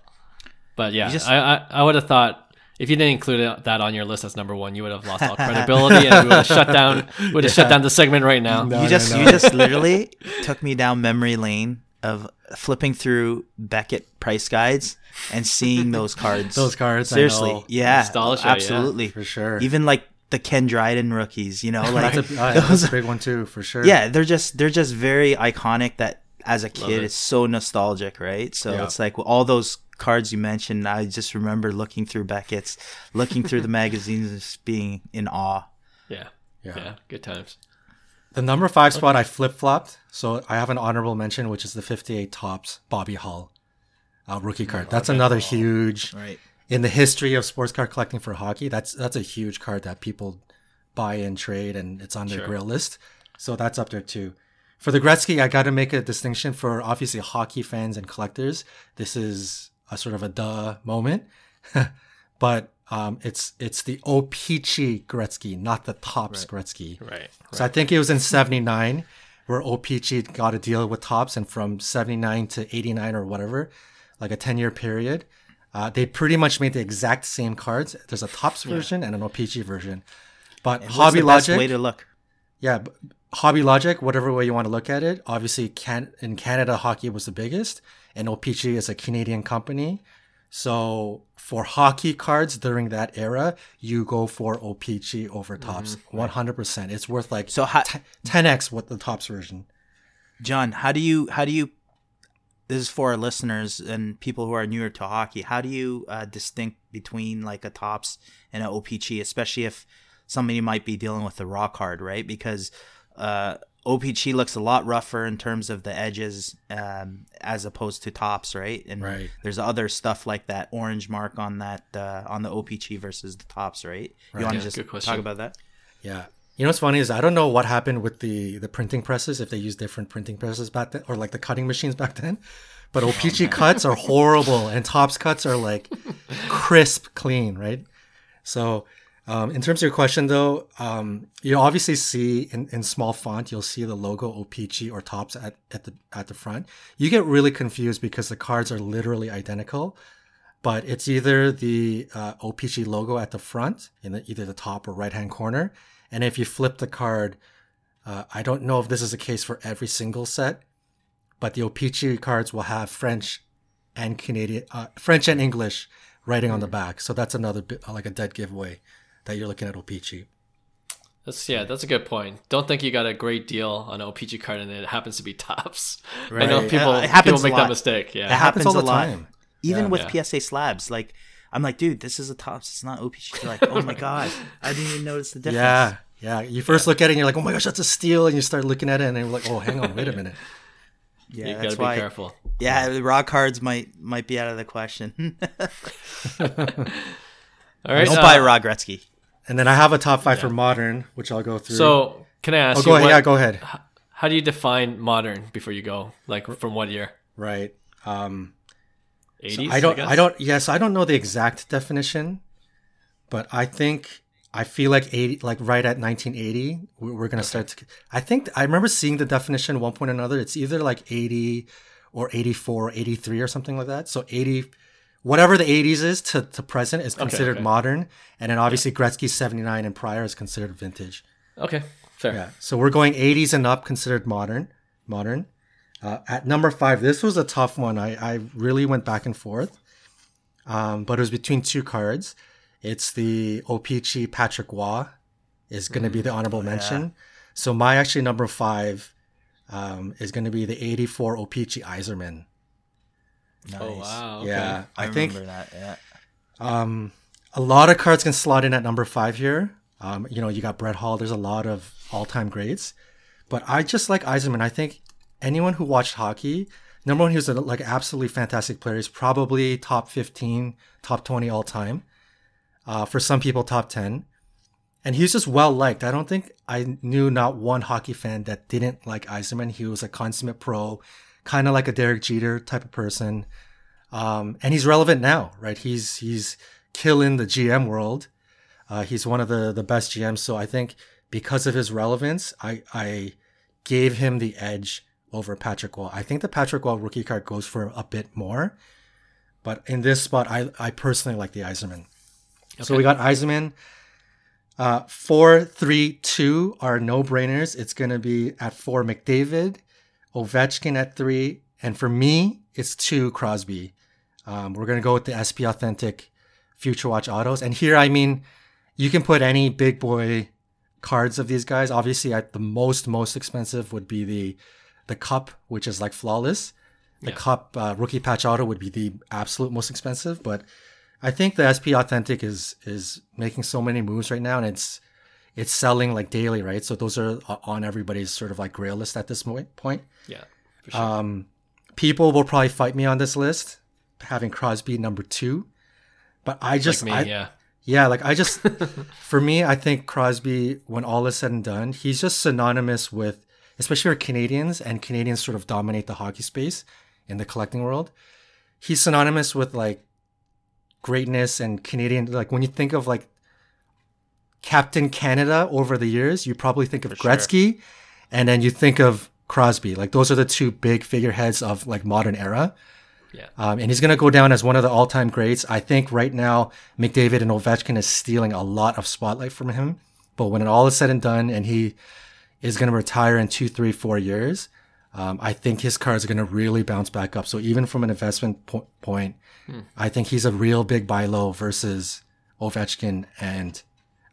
but yeah, just- I, I I would have thought if you didn't include it- that on your list as number one, you would have lost all credibility and we would have shut down would have shut down the segment right now. No, you no, just no. you just literally took me down memory lane of flipping through Beckett price guides and seeing those cards. Those cards, I Seriously, know. yeah, Nostalgia, yeah, absolutely, for sure. Even like the Ken Dryden rookies, you know, like oh, that's a, oh, yeah, that's a big one too, for sure. yeah, they're just they're just very iconic. That as a kid, it. it's so nostalgic, right? So Yeah. it's like all those cards you mentioned. I just remember looking through Beckett's, looking through the magazines, and just being in awe. Yeah, Yeah. yeah, good times. The number five spot I flip flopped, so I have an honorable mention, which is the 58 Topps Bobby Hull uh, rookie card. That's another huge Right. in the history of sports card collecting for hockey. That's that's a huge card that people buy and trade, and it's on their Sure. grail list. So that's up there too. For the Gretzky, I got to make a distinction for obviously hockey fans and collectors. This is a sort of a duh moment, but um, it's it's the O-Pee-Chee Gretzky, not the Topps Gretzky. Right. So I think it was in 79 where O-Pee-Chee got a deal with Topps and from 79 to 89 or whatever, like a 10 year period, uh, they pretty much made the exact same cards. There's a Topps version and an O-Pee-Chee version. But Hobby the best Logic, way to look? yeah, Hobby Logic, whatever way you want to look at it, obviously can in Canada hockey was the biggest and O-Pee-Chee is a Canadian company. So for hockey cards during that era, you go for O-Pee-Chee over Topps, 100%. It's worth like So how, 10x what the Topps version. John, how do you how do you this is for our listeners and people who are newer to hockey. How do you uh, distinct between like a Topps and an OPC, especially if somebody might be dealing with the raw card, right? Because uh, OPC looks a lot rougher in terms of the edges um, as opposed to Topps, right? And Right. there's other stuff like that orange mark on that uh, on the OPC versus the Topps, right? right. You want to Yeah, just talk about that? Yeah. You know what's funny is I don't know what happened with the the printing presses if they used different printing presses back then or like the cutting machines back then. But OPC cuts are horrible and Topps cuts are like crisp clean, right? So um, in terms of your question though, um, you obviously see in, in small font you'll see the logo OPC or Topps at, at the at the front. You get really confused because the cards are literally identical but it's either the uh, OPC logo at the front in the, either the top or right hand corner. And if you flip the card, uh, I don't know if this is the case for every single set, but the O-Pee-Chee cards will have French and Canadian, uh, French and English writing on the back. So that's another bit like a dead giveaway that you're looking at OPC. That's yeah, that's a good point. Don't think you got a great deal on an OPC card and it happens to be Topps. I know Right. people, Uh, it happens people make that mistake. Yeah. It happens, all a the lot. time. Even Yeah. with Yeah. PSA slabs, like I'm like, dude, this is a Topps. It's not OPC. They're like, oh my god, I didn't even notice the difference. Yeah, yeah. You first look at it and you're like, oh my gosh, that's a steal, and you start looking at it and you're like, oh, hang on, wait a minute. yeah, you that's gotta be why. careful. Yeah, the raw cards might might be out of the question. All right. Don't uh, buy raw Gretzky. And then I have a top five for modern, which I'll go through. So can I ask oh, you? go ahead. what- Yeah, go ahead. How do you define modern before you go? Like from what year? Right. Um, 80s. I don't. guess? I, don't. Yes, I don't know the exact definition, but I think I feel like eighty, like right at 1980, we- we're gonna start to. I think I remember seeing the definition one point or another. It's either like 80 or 84, or 83 or something like that. So 80, whatever the 80s is to, to present is considered okay. modern, and then obviously Gretzky 79 and prior is considered vintage. Okay. Fair. Yeah. So we're going 80s and up, considered modern. Modern. Uh, at number five, this was a tough one. I, I really went back and forth, um, but it was between two cards. It's the O-Pee-Chee Patrick Roy is going to be the honorable mention. So my actually number five um, is going to be the 84 O-Pee-Chee Yzerman. Nice. Oh wow. Okay. Yeah, I, I, think remember that. Yeah. um, a lot of cards can slot in at number five here. Um, you know, you got Brett Hull. There's a lot of all-time greats, but I just like Yzerman. I think anyone who watched hockey, number one, he was a, like absolutely fantastic player. He's probably top 15, top 20 all time. Uh, for some people, top 10. And he's just well liked. I don't think I knew not one hockey fan that didn't like Yzerman. He was a consummate pro, kind of like a Derek Jeter type of person. Um, and he's relevant now, right? He's he's killing the GM world. Uh, he's one of the the best GMs. So I think because of his relevance, I I gave him the edge over Patrick Roy. I think the Patrick Roy rookie card goes for a bit more, but in this spot, I I personally like the Yzerman. So we got Yzerman. Uh, four, three, two are no brainers. It's gonna be at four McDavid, Ovechkin at three, and for me, it's two Crosby. Um, we're gonna go with the SP Authentic Future Watch autos, and here I mean, you can put any big boy cards of these guys. Obviously, at the most most expensive would be the the Cup, which is like flawless. The Yeah. Cup uh, rookie patch auto would be the absolute most expensive, but I think the SP Authentic is is making so many moves right now, and it's it's selling like daily, right? So those are on everybody's sort of like grail list at this point. Yeah. For sure. Um, people will probably fight me on this list, having Crosby number two, but I just like me. I, yeah. yeah, like I just, for me, I think Crosby, when all is said and done, he's just synonymous with, especially for Canadians, and Canadians sort of dominate the hockey space in the collecting world. He's synonymous with like greatness and Canadian. Like when you think of like Captain Canada over the years, you probably think of For sure. Gretzky, and then you think of Crosby. Like those are the two big figureheads of like modern era. Yeah. Um, and he's going to go down as one of the all-time greats. I think right now McDavid and Ovechkin is stealing a lot of spotlight from him. But when it all is said and done, and he is going to retire in two, three, four years, um, I think his cards are going to really bounce back up. So even from an investment po- point, I think he's a real big buy low versus Ovechkin and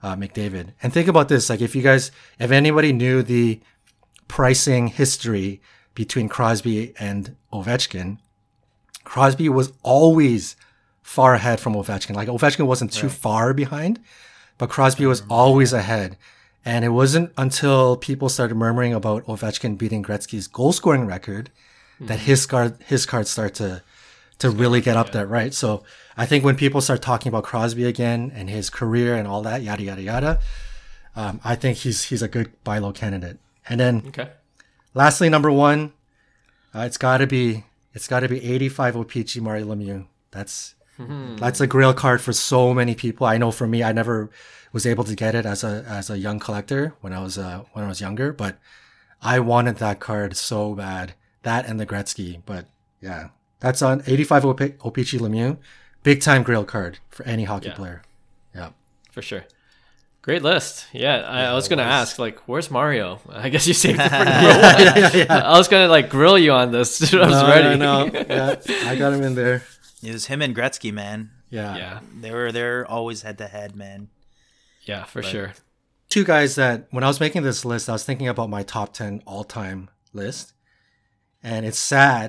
uh, McDavid. And think about this: like if you guys, if anybody knew the pricing history between Crosby and Ovechkin, Crosby was always far ahead from Ovechkin. Like Ovechkin wasn't too far behind, but Crosby was always ahead. And it wasn't until people started murmuring about Ovechkin beating Gretzky's goal scoring record that his card his cards start to to really get up there, right? So I think when people start talking about Crosby again and his career and all that, yada yada yada, um, I think he's he's a good buy low candidate. And then Okay. Lastly, number one, uh, it's got to be it's got to be 85 OPC Mario Lemieux. That's that's a grail card for so many people. I know for me, I never was able to get it as a as a young collector when I was uh, when I was younger, but I wanted that card so bad. That and the Gretzky, but yeah, that's on 85 OP- OPC Lemieux, big time grail card for any hockey Yeah. player. Yeah. For sure. Great list. Yeah, I, I was gonna ask, like, where's Mario? I guess you saved it for now. I was gonna like grill you on this. I was ready. No, yeah, I got him in there. It was him and Gretzky, man. Yeah. yeah, They were they're always head to head, man. Yeah, for sure. two guys that when I was making this list, I was thinking about my top 10 all time list. And it's sad,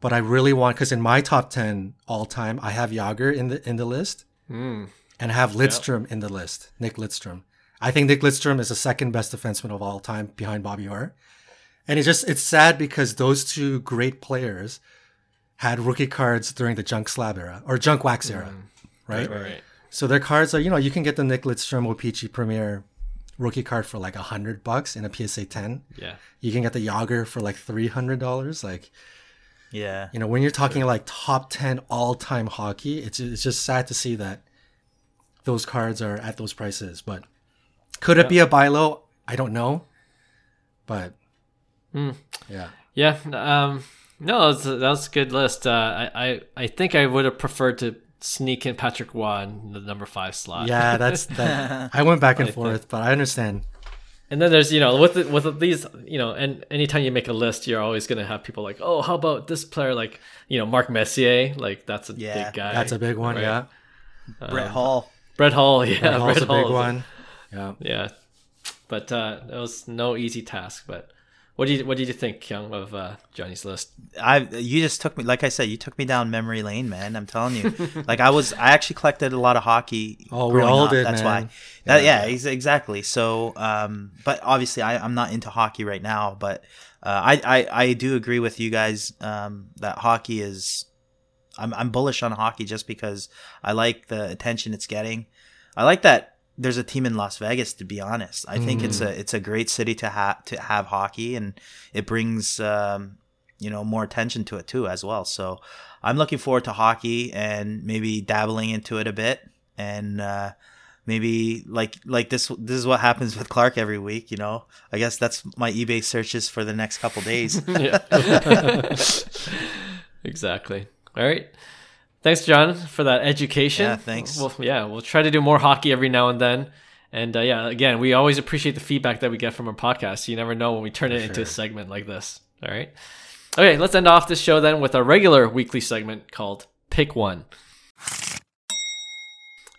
but I really want, because in my top 10 all time, I have Jagr in the, in the list Mm. and I have Lidstrom in the list, Nick Lidstrom. I think Nick Lidstrom is the second best defenseman of all time behind Bobby Orr. And it's just, it's sad because those two great players had rookie cards during the junk slab era or junk wax era, right? Right, right. So their cards are, you know, you can get the Nick Lidstrom OPC Premier rookie card for like a hundred bucks in a PSA 10. Yeah. You can get the Jagr for like $300. Like, Yeah. you know, when you're talking like top 10 all time hockey, it's, it's just sad to see that those cards are at those prices. But could it be a buy low? I don't know. But yeah. Yeah. Um, no, that's was, that a good list. Uh, I, I, I think I would have preferred to sneak in Patrick Roy in the number five slot. Yeah, that's that. I went back and forth, but I understand. And then there's, you know, with the, with these, you know, and anytime you make a list, you're always going to have people like, oh, how about this player, like, you know, Mark Messier, like that's a Yeah, big guy. That's a big one. right? Yeah. Brett Hull. Brett Hull, yeah, Brett Hull's Brett a big Hall. one. Yeah. Yeah, but uh, it was no easy task. But what do you what did you think, Hyung, of uh, Johnny's list? I you just took me like I said, you took me down memory lane, man. I'm telling you. like I was I actually collected a lot of hockey. Oh, we all up. did, That's man. why. That, yeah, ex- exactly. So um but obviously I, I'm not into hockey right now, but uh, I, I I do agree with you guys um that hockey is I'm I'm bullish on hockey just because I like the attention it's getting. I like that there's a team in Las Vegas to be honest. I think it's a it's a great city to have to have hockey and it brings um you know more attention to it too as well. So I'm looking forward to hockey and maybe dabbling into it a bit and uh maybe like like this this is what happens with Clark every week, you know. I guess that's my eBay searches for the next couple days. exactly. All right. Thanks, John, for that education. Yeah, thanks. Well, yeah, we'll try to do more hockey every now and then. And uh, yeah, again, we always appreciate the feedback that we get from our podcast. You never know when we turn it into a segment like this. All right. Okay, let's end off this show then with our regular weekly segment called Pick One.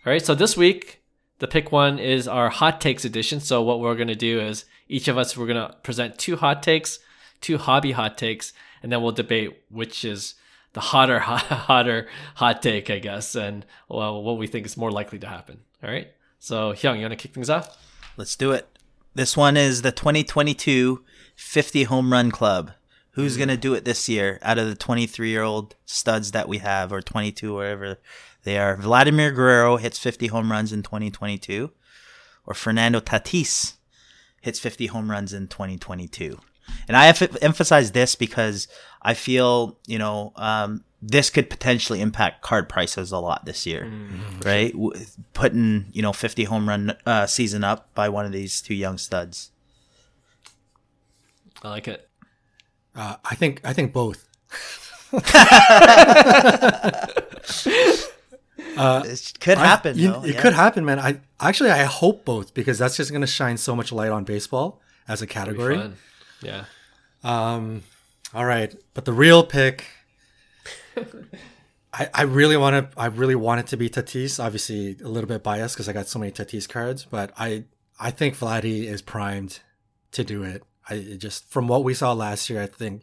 All right, so this week, the Pick One is our hot takes edition. So, what we're going to do is each of us, we're going to present two hot takes, two hobby hot takes, and then we'll debate which is the hotter, hotter hot take, I guess, and well, what we think is more likely to happen. All right. So, Hyung, you want to kick things off? Let's do it. This one is the 2022 50 home run club. Who's hmm. going to do it this year out of the 23 year old studs that we have, or 22, wherever they are? Vladimir Guerrero hits 50 home runs in 2022, or Fernando Tatis hits 50 home runs in 2022. And I em- emphasize this because I feel, you know, um, this could potentially impact card prices a lot this year, right? W- Putting, you know, 50 home run uh, season up by one of these two young studs. I like it. Uh, I think I think both. It could happen. I- you- though, it yeah. could happen, man. I actually I hope both because that's just going to shine so much light on baseball as a category. Yeah. Um, all right, but the real pick, I I really want to I really want it to be Tatis. Obviously, a little bit biased because I got so many Tatis cards, but I I think Vladdy is primed to do it. I it just from what we saw last year, I think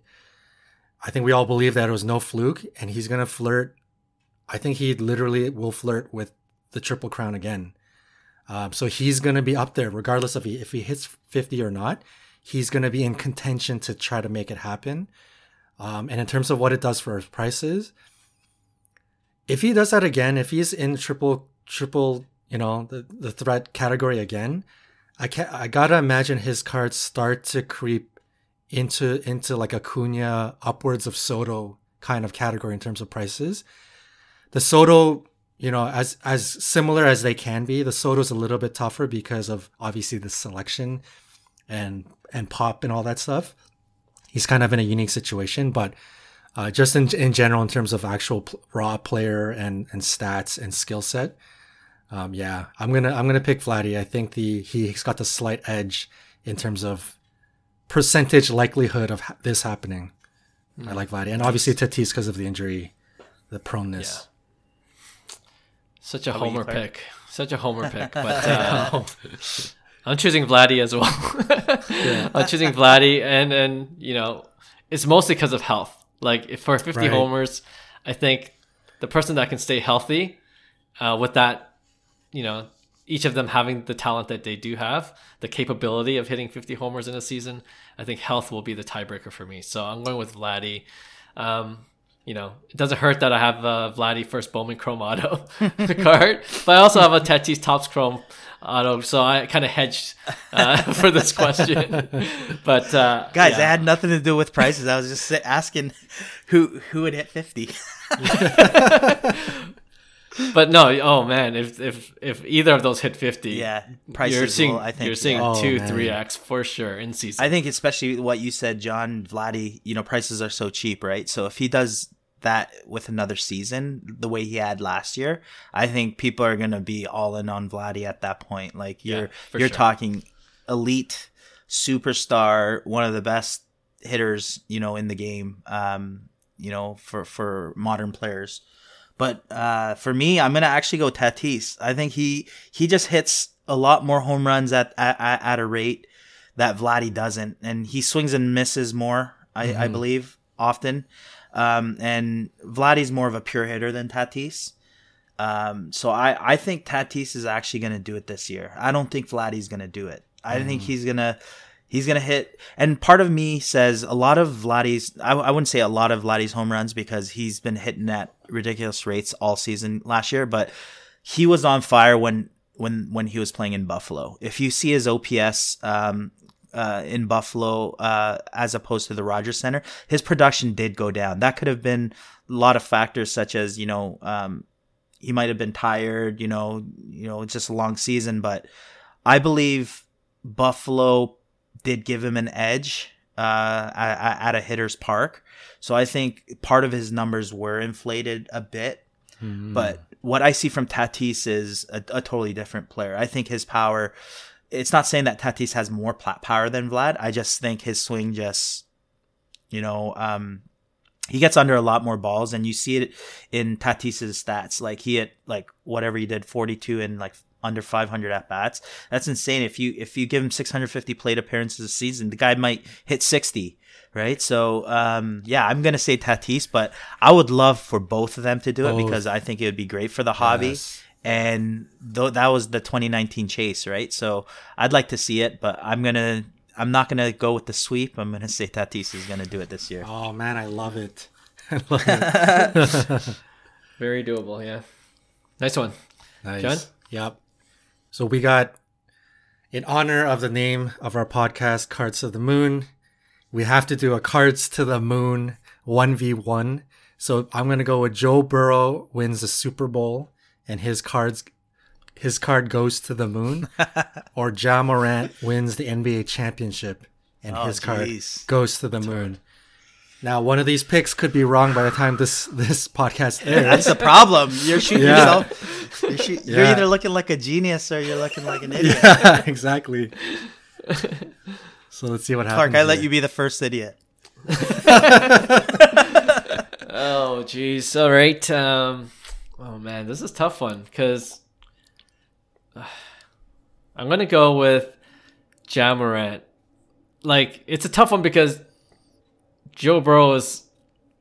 I think we all believe that it was no fluke, and he's gonna flirt. I think he literally will flirt with the triple crown again. Um, so he's gonna be up there, regardless of he, if he hits fifty or not he's going to be in contention to try to make it happen. Um, and in terms of what it does for prices, if he does that again, if he's in triple triple, you know, the, the threat category again, I can I gotta imagine his cards start to creep into into like Acuña upwards of Soto kind of category in terms of prices. The Soto, you know, as as similar as they can be, the Soto's a little bit tougher because of obviously the selection and and pop and all that stuff. He's kind of in a unique situation, but uh, just in in general, in terms of actual pl- raw player and and stats and skill set, um, yeah, I'm gonna I'm gonna pick Vladdy. I think the he's got the slight edge in terms of percentage likelihood of ha- this happening. I like Vladdy, and obviously Tatis because of the injury, the proneness. Such a about you, homer Clark? pick. Such a homer pick. But uh, I'm choosing Vladdy as well. yeah. I'm choosing Vladdy, and and you know, it's mostly because of health. Like for 50 right. homers, I think the person that can stay healthy, uh, with that, you know, each of them having the talent that they do have, the capability of hitting 50 homers in a season, I think health will be the tiebreaker for me. So I'm going with Vladdy. Um, you know, it doesn't hurt that I have a Vladdy first Bowman Chrome Auto card, but I also have a Tatis Topps Chrome Auto, so I kind of hedged uh, for this question. but uh, guys, yeah. it had nothing to do with prices. I was just asking who who would hit fifty. But no, oh man, if if if either of those hit fifty, yeah, prices you're seeing will, I think you're seeing yeah. two, oh, three x for sure in season. I think especially what you said, John Vladdy. You know, prices are so cheap, right? So if he does that with another season, the way he had last year, I think people are gonna be all in on Vladdy at that point. Like you're yeah, you're sure. talking elite superstar, one of the best hitters, you know, in the game. Um, you know, for for modern players. But uh, for me, I'm gonna actually go Tatis. I think he he just hits a lot more home runs at at, at a rate that Vladdy doesn't, and he swings and misses more. I, mm-hmm. I believe often, um, and Vladdy's more of a pure hitter than Tatis. Um, so I I think Tatis is actually gonna do it this year. I don't think Vladdy's gonna do it. I mm. think he's gonna He's gonna hit, and part of me says a lot of Vladdy's. I, I wouldn't say a lot of Vladdy's home runs because he's been hitting at ridiculous rates all season last year, but he was on fire when when when he was playing in Buffalo. If you see his OPS um, uh, in Buffalo uh, as opposed to the Rogers Center, his production did go down. That could have been a lot of factors, such as you know um, he might have been tired, you know, you know, it's just a long season. But I believe Buffalo did give him an edge uh, at, at, a hitter's park. So I think part of his numbers were inflated a bit. Mm-hmm. But what I see from Tatis is a, a, totally different player. I think his power. It's not saying that Tatis has more power than Vlad. I just think his swing just, you know, um, he gets under a lot more balls, and you see it in Tatis's stats. Like he hit like whatever he did, forty two and like under 500 at bats. That's insane. If you if you give him 650 plate appearances a season, the guy might hit 60, right? So um, yeah, I'm gonna say Tatis, but I would love for both of them to do it because I think it would be great for the hobby. Yes. And th- that was the 2019 chase, right? So I'd like to see it, but I'm gonna I'm not gonna go with the sweep. I'm gonna say Tatis is gonna do it this year. Oh man, I love it. I love it. Very doable, yeah. Nice one. Nice. John? Yep. So we got, in honor of the name of our podcast, Cards of the Moon, we have to do a Cards to the Moon 1v1. So I'm going to go with Joe Burrow wins the Super Bowl and his cards his card goes to the moon or Ja Morant wins the NBA championship and oh, his card goes to the moon. Now, one of these picks could be wrong by the time this this podcast airs. That's the problem. You're shooting yeah. yourself. You're, shoot, yeah. you're, either looking like a genius or you're looking like an idiot. Yeah, exactly. so let's see what happens. Clark, I let you be the first idiot. oh, jeez. All right. Um, oh man, this is tough one because uh, I'm gonna go with Ja Morant. Like, it's a tough one because Joe Burrow is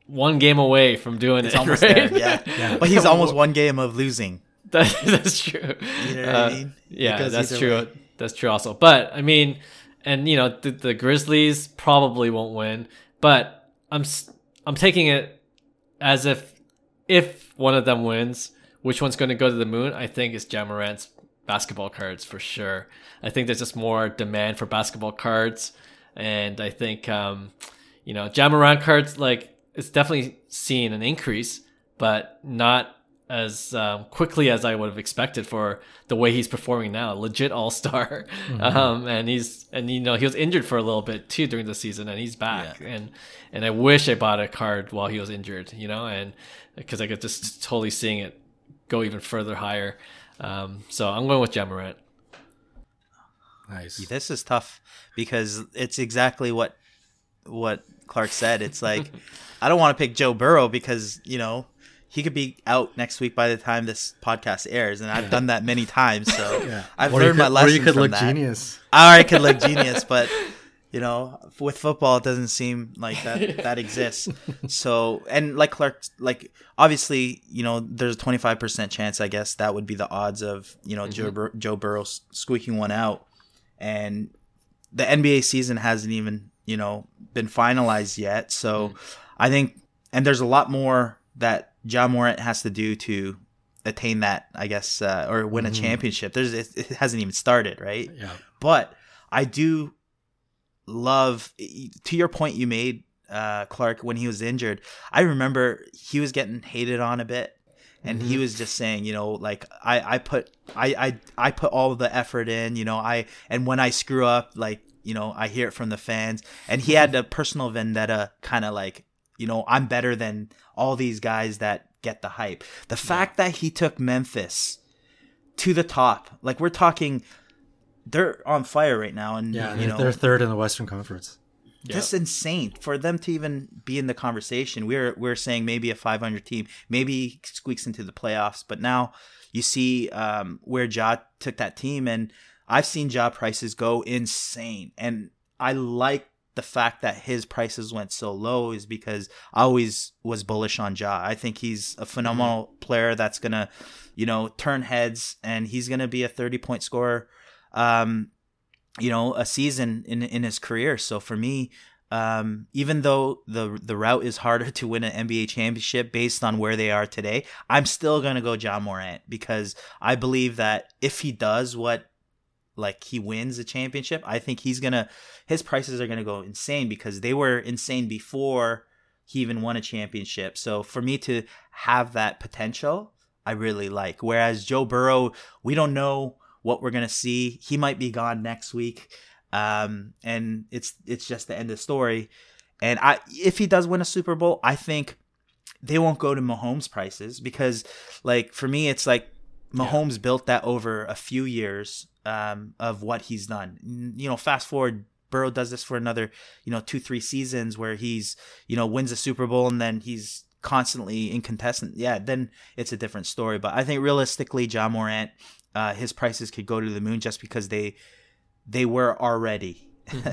one game away from doing he's it. Almost right? there, yeah. yeah. But he's almost one game of losing. That, that's true. You know uh, I mean? Yeah, because that's true. Way. That's true also. But I mean, and you know, the, the, Grizzlies probably won't win, but I'm I'm taking it as if if one of them wins, which one's going to go to the moon? I think is Ja Morant's basketball cards for sure. I think there's just more demand for basketball cards, and I think um, you know, Ja Morant cards like it's definitely seen an increase, but not as um, quickly as I would have expected for the way he's performing now. Legit all star, mm-hmm. um, and he's and you know he was injured for a little bit too during the season, and he's back. Yeah. And and I wish I bought a card while he was injured, you know, and because I could just totally seeing it go even further higher. Um, so I'm going with Ja Morant. Nice. This is tough because it's exactly what what Clark said. It's like I don't want to pick Joe Burrow because you know he could be out next week by the time this podcast airs, and I've done that many times. So Yeah. I've Or learned my could- lesson Or you could from look that. genius. Or I could look genius, but you know, with football, it doesn't seem like that that exists. So, and like Clark, like obviously, you know, there's a 25 percent chance, I guess, that would be the odds of you know Joe mm-hmm. Bur- Joe Burrow squeaking one out, and the NBA season hasn't even you know been finalized yet. So, I think, and there's a lot more that Ja Morant has to do to attain that, I guess, uh, or win a championship. There's it, it hasn't even started, right? Yeah. but I do love to your point you made uh, Clark when he was injured. I remember he was getting hated on a bit, and he was just saying, you know, like I I put I I I put all the effort in, you know, I and when I screw up, like you know, I hear it from the fans, and he had a personal vendetta, kind of like you know, I'm better than all these guys that get the hype. The fact that he took Memphis to the top, like we're talking they're on fire right now, and Yeah. you They're, know they're third in the Western Conference. that's insane for them to even be in the conversation. We're we're saying maybe a 500 team, maybe squeaks into the playoffs, but now you see um, where Ja took that team, and I've seen Ja prices go insane, and I like the fact that his prices went so low is because I always was bullish on Ja. I think he's a phenomenal player that's gonna, you know, turn heads, and he's gonna be a 30 point scorer. Um, you know a season in in his career. So for me, um, even though the the route is harder to win an NBA championship based on where they are today, I'm still gonna go Ja Morant because I believe that if he does what like he wins a championship, I think he's gonna his prices are gonna go insane because they were insane before he even won a championship. So for me to have that potential, I really like. Whereas Joe Burrow, we don't know what we're gonna see. He might be gone next week, um, and it's it's just the end of the story. And I, if he does win a Super Bowl, I think they won't go to Mahomes prices because, like, for me, it's like Mahomes built that over a few years um, of what he's done. You know, fast forward, Burrow does this for another, you know, two three seasons where he's, you know, wins a Super Bowl and then he's constantly in incontestant. Yeah, then it's a different story. But I think realistically, Ja Morant, uh, his prices could go to the moon just because they they were already.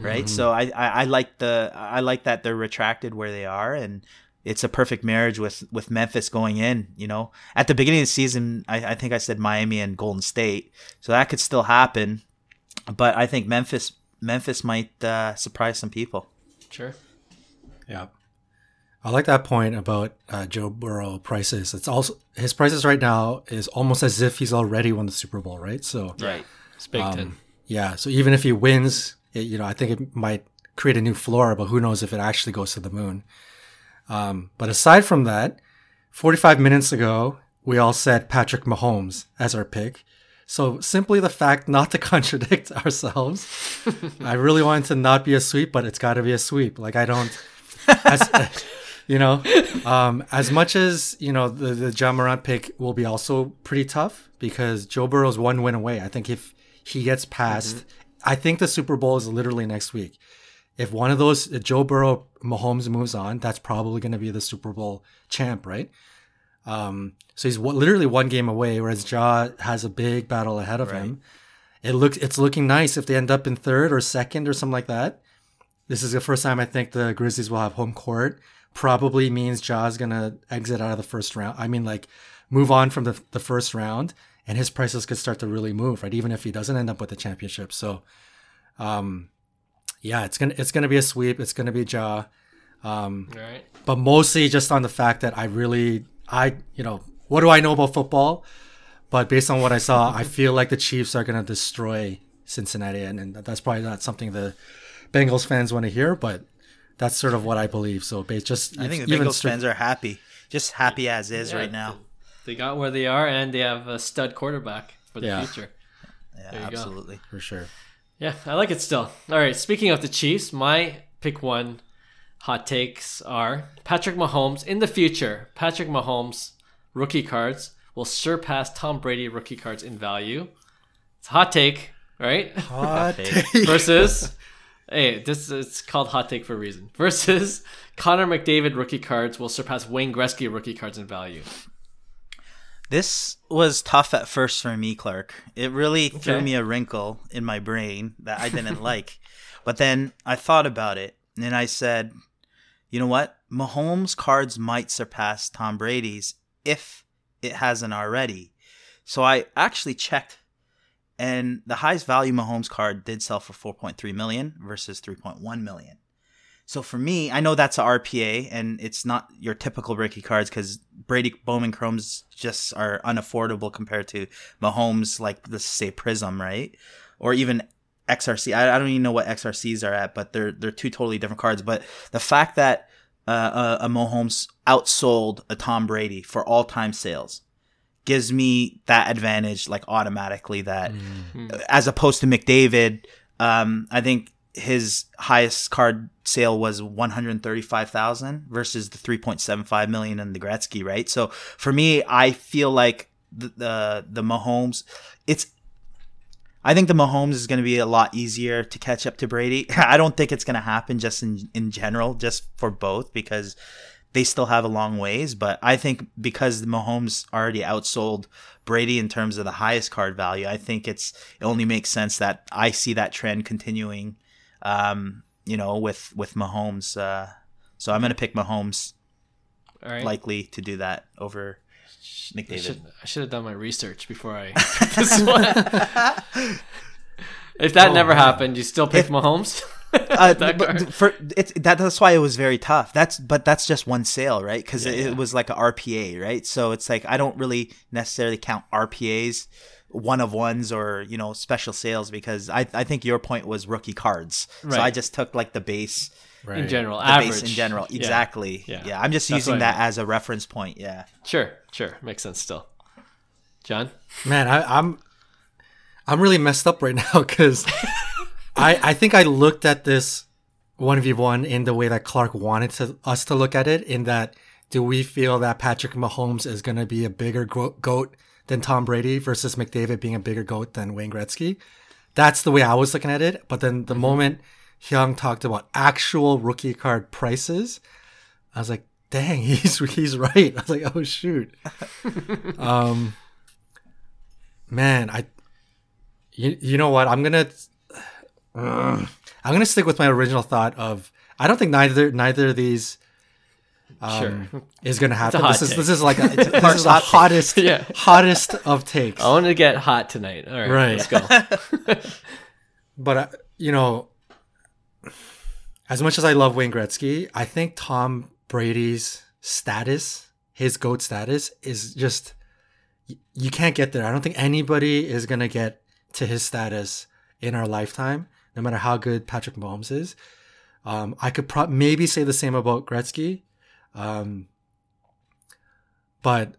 right so I, I i like the i like that they're retracted where they are and it's a perfect marriage with with memphis going in you know at the beginning of the season i, I think i said miami and golden state so that could still happen but i think memphis memphis might uh, surprise some people Sure. Yeah. I like that point about uh, Joe Burrow prices. It's also his prices right now is almost as if he's already won the Super Bowl, right? So right It's baked in. yeah, so even if he wins, it, you know, I think it might create a new floor, but who knows if it actually goes to the moon. Um, but aside from that, 45 minutes ago, we all said Patrick Mahomes as our pick. So simply the fact not to contradict ourselves, I really wanted it to not be a sweep, but it's got to be a sweep. Like I don't, as, you know, um, as much as you know the the Ja Morant pick will be also pretty tough because Joe Burrow's one win away. I think if he gets past, I think the Super Bowl is literally next week. If one of those Joe Burrow Mahomes moves on, that's probably going to be the Super Bowl champ, right? Um, so he's one, literally one game away, whereas Ja has a big battle ahead of him. It looks it's looking nice if they end up in third or second or something like that. This is the first time I think the Grizzlies will have home court. Probably means Ja's gonna exit out of the first round. I mean, like move on from the the first round, and his prices could start to really move, right? Even if he doesn't end up with the championship. So, um, yeah, it's gonna it's gonna be a sweep. It's gonna be Ja. Um, All right. but mostly just on the fact that I really, I, you know, what do I know about football? But based on what I saw, I feel like the Chiefs are going to destroy Cincinnati, and, and that's probably not something the Bengals fans want to hear, but that's sort of what I believe. So, based just i think the bengals strict- fans are happy just happy as is Yeah, right now They got where they are, and they have a stud quarterback for the Yeah. future. yeah There you go. absolutely for sure. Yeah, I like it still. All right, speaking of the Chiefs, my pick one hot takes are Patrick Mahomes in the future. Patrick Mahomes rookie cards will surpass Tom Brady rookie cards in value. It's a hot take, right? Hot take. take. Versus Hey, this it's called hot take for a reason. Versus Connor McDavid rookie cards will surpass Wayne Gretzky rookie cards in value. This was tough at first for me, Clark. It really threw me a wrinkle in my brain that I didn't like. But then I thought about it and I said, you know what? Mahomes' cards might surpass Tom Brady's if it hasn't already. So I actually checked and the highest value Mahomes card did sell for 4.3 million versus 3.1 million. So for me, I know that's a RPA and it's not your typical rookie cards because Brady Bowman Chromes just are unaffordable compared to Mahomes, like let's say Prizm, right? Or even XRC. I, I don't even know what XRCs are at, but they're they're two totally different cards. But the fact that uh, a, a Mahomes outsold a Tom Brady for all time sales gives me that advantage like automatically that mm-hmm. as opposed to McDavid um, I think his highest card sale was 135,000 versus the 3.75 million in the Gretzky, right? So for me, I feel like the the, the Mahomes, it's I think the Mahomes is going to be a lot easier to catch up to Brady. I don't think it's going to happen just in in general, just for both because they still have a long ways. But I think because the Mahomes already outsold Brady in terms of the highest card value, I think it's it only makes sense that I see that trend continuing. Um, you know, with with Mahomes. Uh, so I'm going to pick Mahomes. Likely to do that over McDavid. I should, I should have done my research before I this one. if that oh, never man. happened, you still pick if, Mahomes. uh, that for it's that, that's why it was very tough. That's but that's just one sale, right? Because yeah, it, yeah. it, was like a RPA, right? So it's like I don't really necessarily count RPAs, one of ones, or you know special sales because I I think your point was rookie cards. Right. So I just took like the base. Right. In general, the average. Base in general, exactly. Yeah, yeah. I'm just that's using that as a reference point. Yeah. Sure, sure, makes sense. Still, John. Man, I, I'm I'm really messed up right now because I, I think I looked at this 1v1 in the way that Clark wanted to, us to look at it, in that do we feel that Patrick Mahomes is going to be a bigger goat than Tom Brady versus McDavid being a bigger goat than Wayne Gretzky? That's the way I was looking at it. But then the mm-hmm. moment Hyung talked about actual rookie card prices, I was like, dang, he's he's right. I was like, oh shoot. um, man, I, you, you know what? I'm gonna I'm gonna stick with my original thought of I don't think neither neither of these um, sure. is gonna happen. This is this is like a, this is the hottest yeah. hottest of takes. I want to get hot tonight. All right, right. let's go. but uh, you know, as much as I love Wayne Gretzky, I think Tom Brady's status, his goat status, is just you can't get there. I don't think anybody is gonna get to his status in our lifetime no matter how good Patrick Mahomes is. Um, I could pro- maybe say the same about Gretzky. Um, but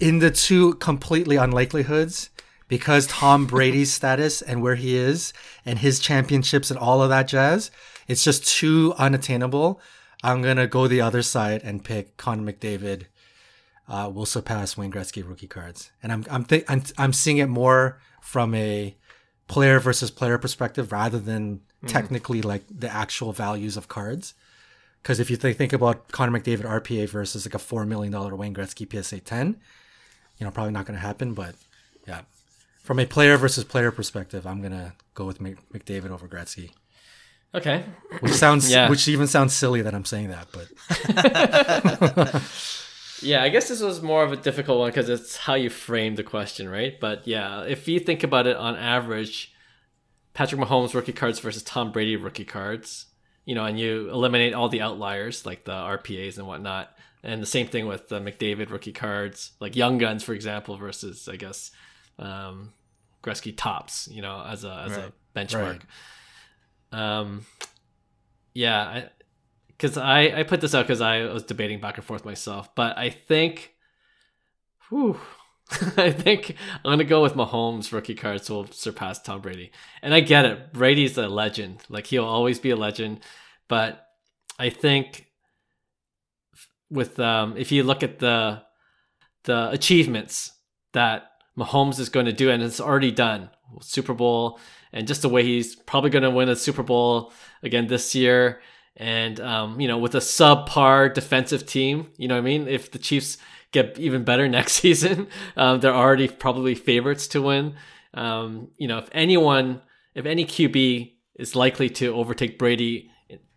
in the two completely unlikelihoods, because Tom Brady's status and where he is and his championships and all of that jazz, it's just too unattainable. I'm gonna go the other side and pick Connor McDavid. Uh, will surpass Wayne Gretzky rookie cards, and I'm I'm, th- I'm I'm seeing it more from a player versus player perspective rather than mm. technically like the actual values of cards. Because if you th- think about Connor McDavid RPA versus like a four million dollar Wayne Gretzky PSA ten, you know probably not going to happen. But yeah, from a player versus player perspective, I'm gonna go with McDavid over Gretzky. Okay. Which sounds yeah. which even sounds silly that I'm saying that, but Yeah, I guess this was more of a difficult one because it's how you frame the question, right? But yeah, if you think about it on average, Patrick Mahomes rookie cards versus Tom Brady rookie cards, you know, and you eliminate all the outliers like the RPAs and whatnot. And the same thing with the McDavid rookie cards, like Young Guns, for example, versus I guess um, Gretzky Topps, you know, as a as right. a benchmark. Right. Um, yeah, I, because I, I put this out because I was debating back and forth myself, but I think, whew, I think I'm gonna go with Mahomes rookie cards will surpass Tom Brady, and I get it. Brady's a legend, like he'll always be a legend, but I think with um, if you look at the the achievements that Mahomes is going to do, and it's already done. Super Bowl, and just the way he's probably going to win a Super Bowl again this year. And um, you know, with a subpar defensive team, you know what I mean. If the Chiefs get even better next season, um, they're already probably favorites to win. Um, you know, if anyone, if any QB is likely to overtake Brady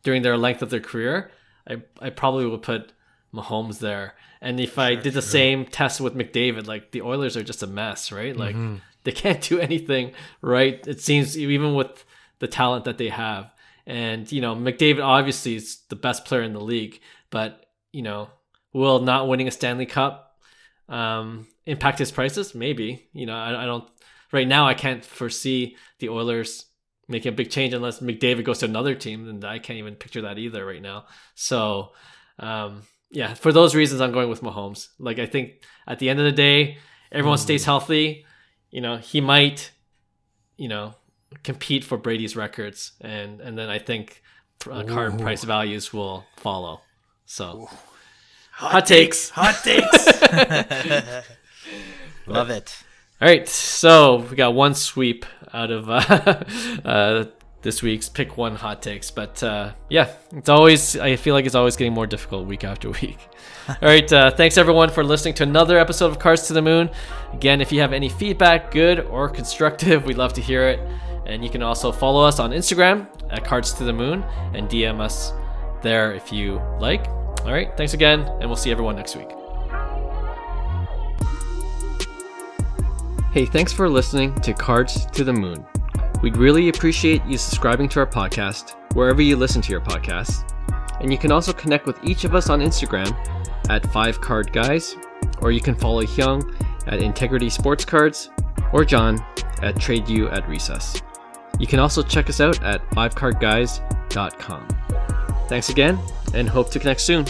during their length of their career, I I probably would put Mahomes there. And if sure, I did the sure. same test with McDavid, like the Oilers are just a mess, right? Like mm-hmm. they can't do anything right. It seems even with the talent that they have. And you know, McDavid obviously is the best player in the league, but you know, will not winning a Stanley Cup um, impact his prices? Maybe. You know, I, I don't. Right now, I can't foresee the Oilers making a big change unless McDavid goes to another team, and I can't even picture that either right now. So, um, yeah, for those reasons, I'm going with Mahomes. Like I think at the end of the day, everyone mm. stays healthy. You know, he might, you know, compete for Brady's records, and and then I think uh, card price values will follow. So, hot, hot takes. takes, hot takes. Love it. All right, so we got one sweep out of uh, uh, this week's pick one hot takes. But uh, yeah, it's always, I feel like it's always getting more difficult week after week. All right, uh, thanks everyone for listening to another episode of Cards to the Moon. Again, if you have any feedback, good or constructive, we'd love to hear it. And you can also follow us on Instagram at Cards to the Moon and DM us there if you like. All right, thanks again, and we'll see everyone next week. Hey, thanks for listening to Cards to the Moon. We'd really appreciate you subscribing to our podcast wherever you listen to your podcasts. And you can also connect with each of us on Instagram at 5cardguys, or you can follow Hyung at Integrity Sports Cards, or John at TradeU at Recess. You can also check us out at 5cardguys.com. Thanks again, and hope to connect soon.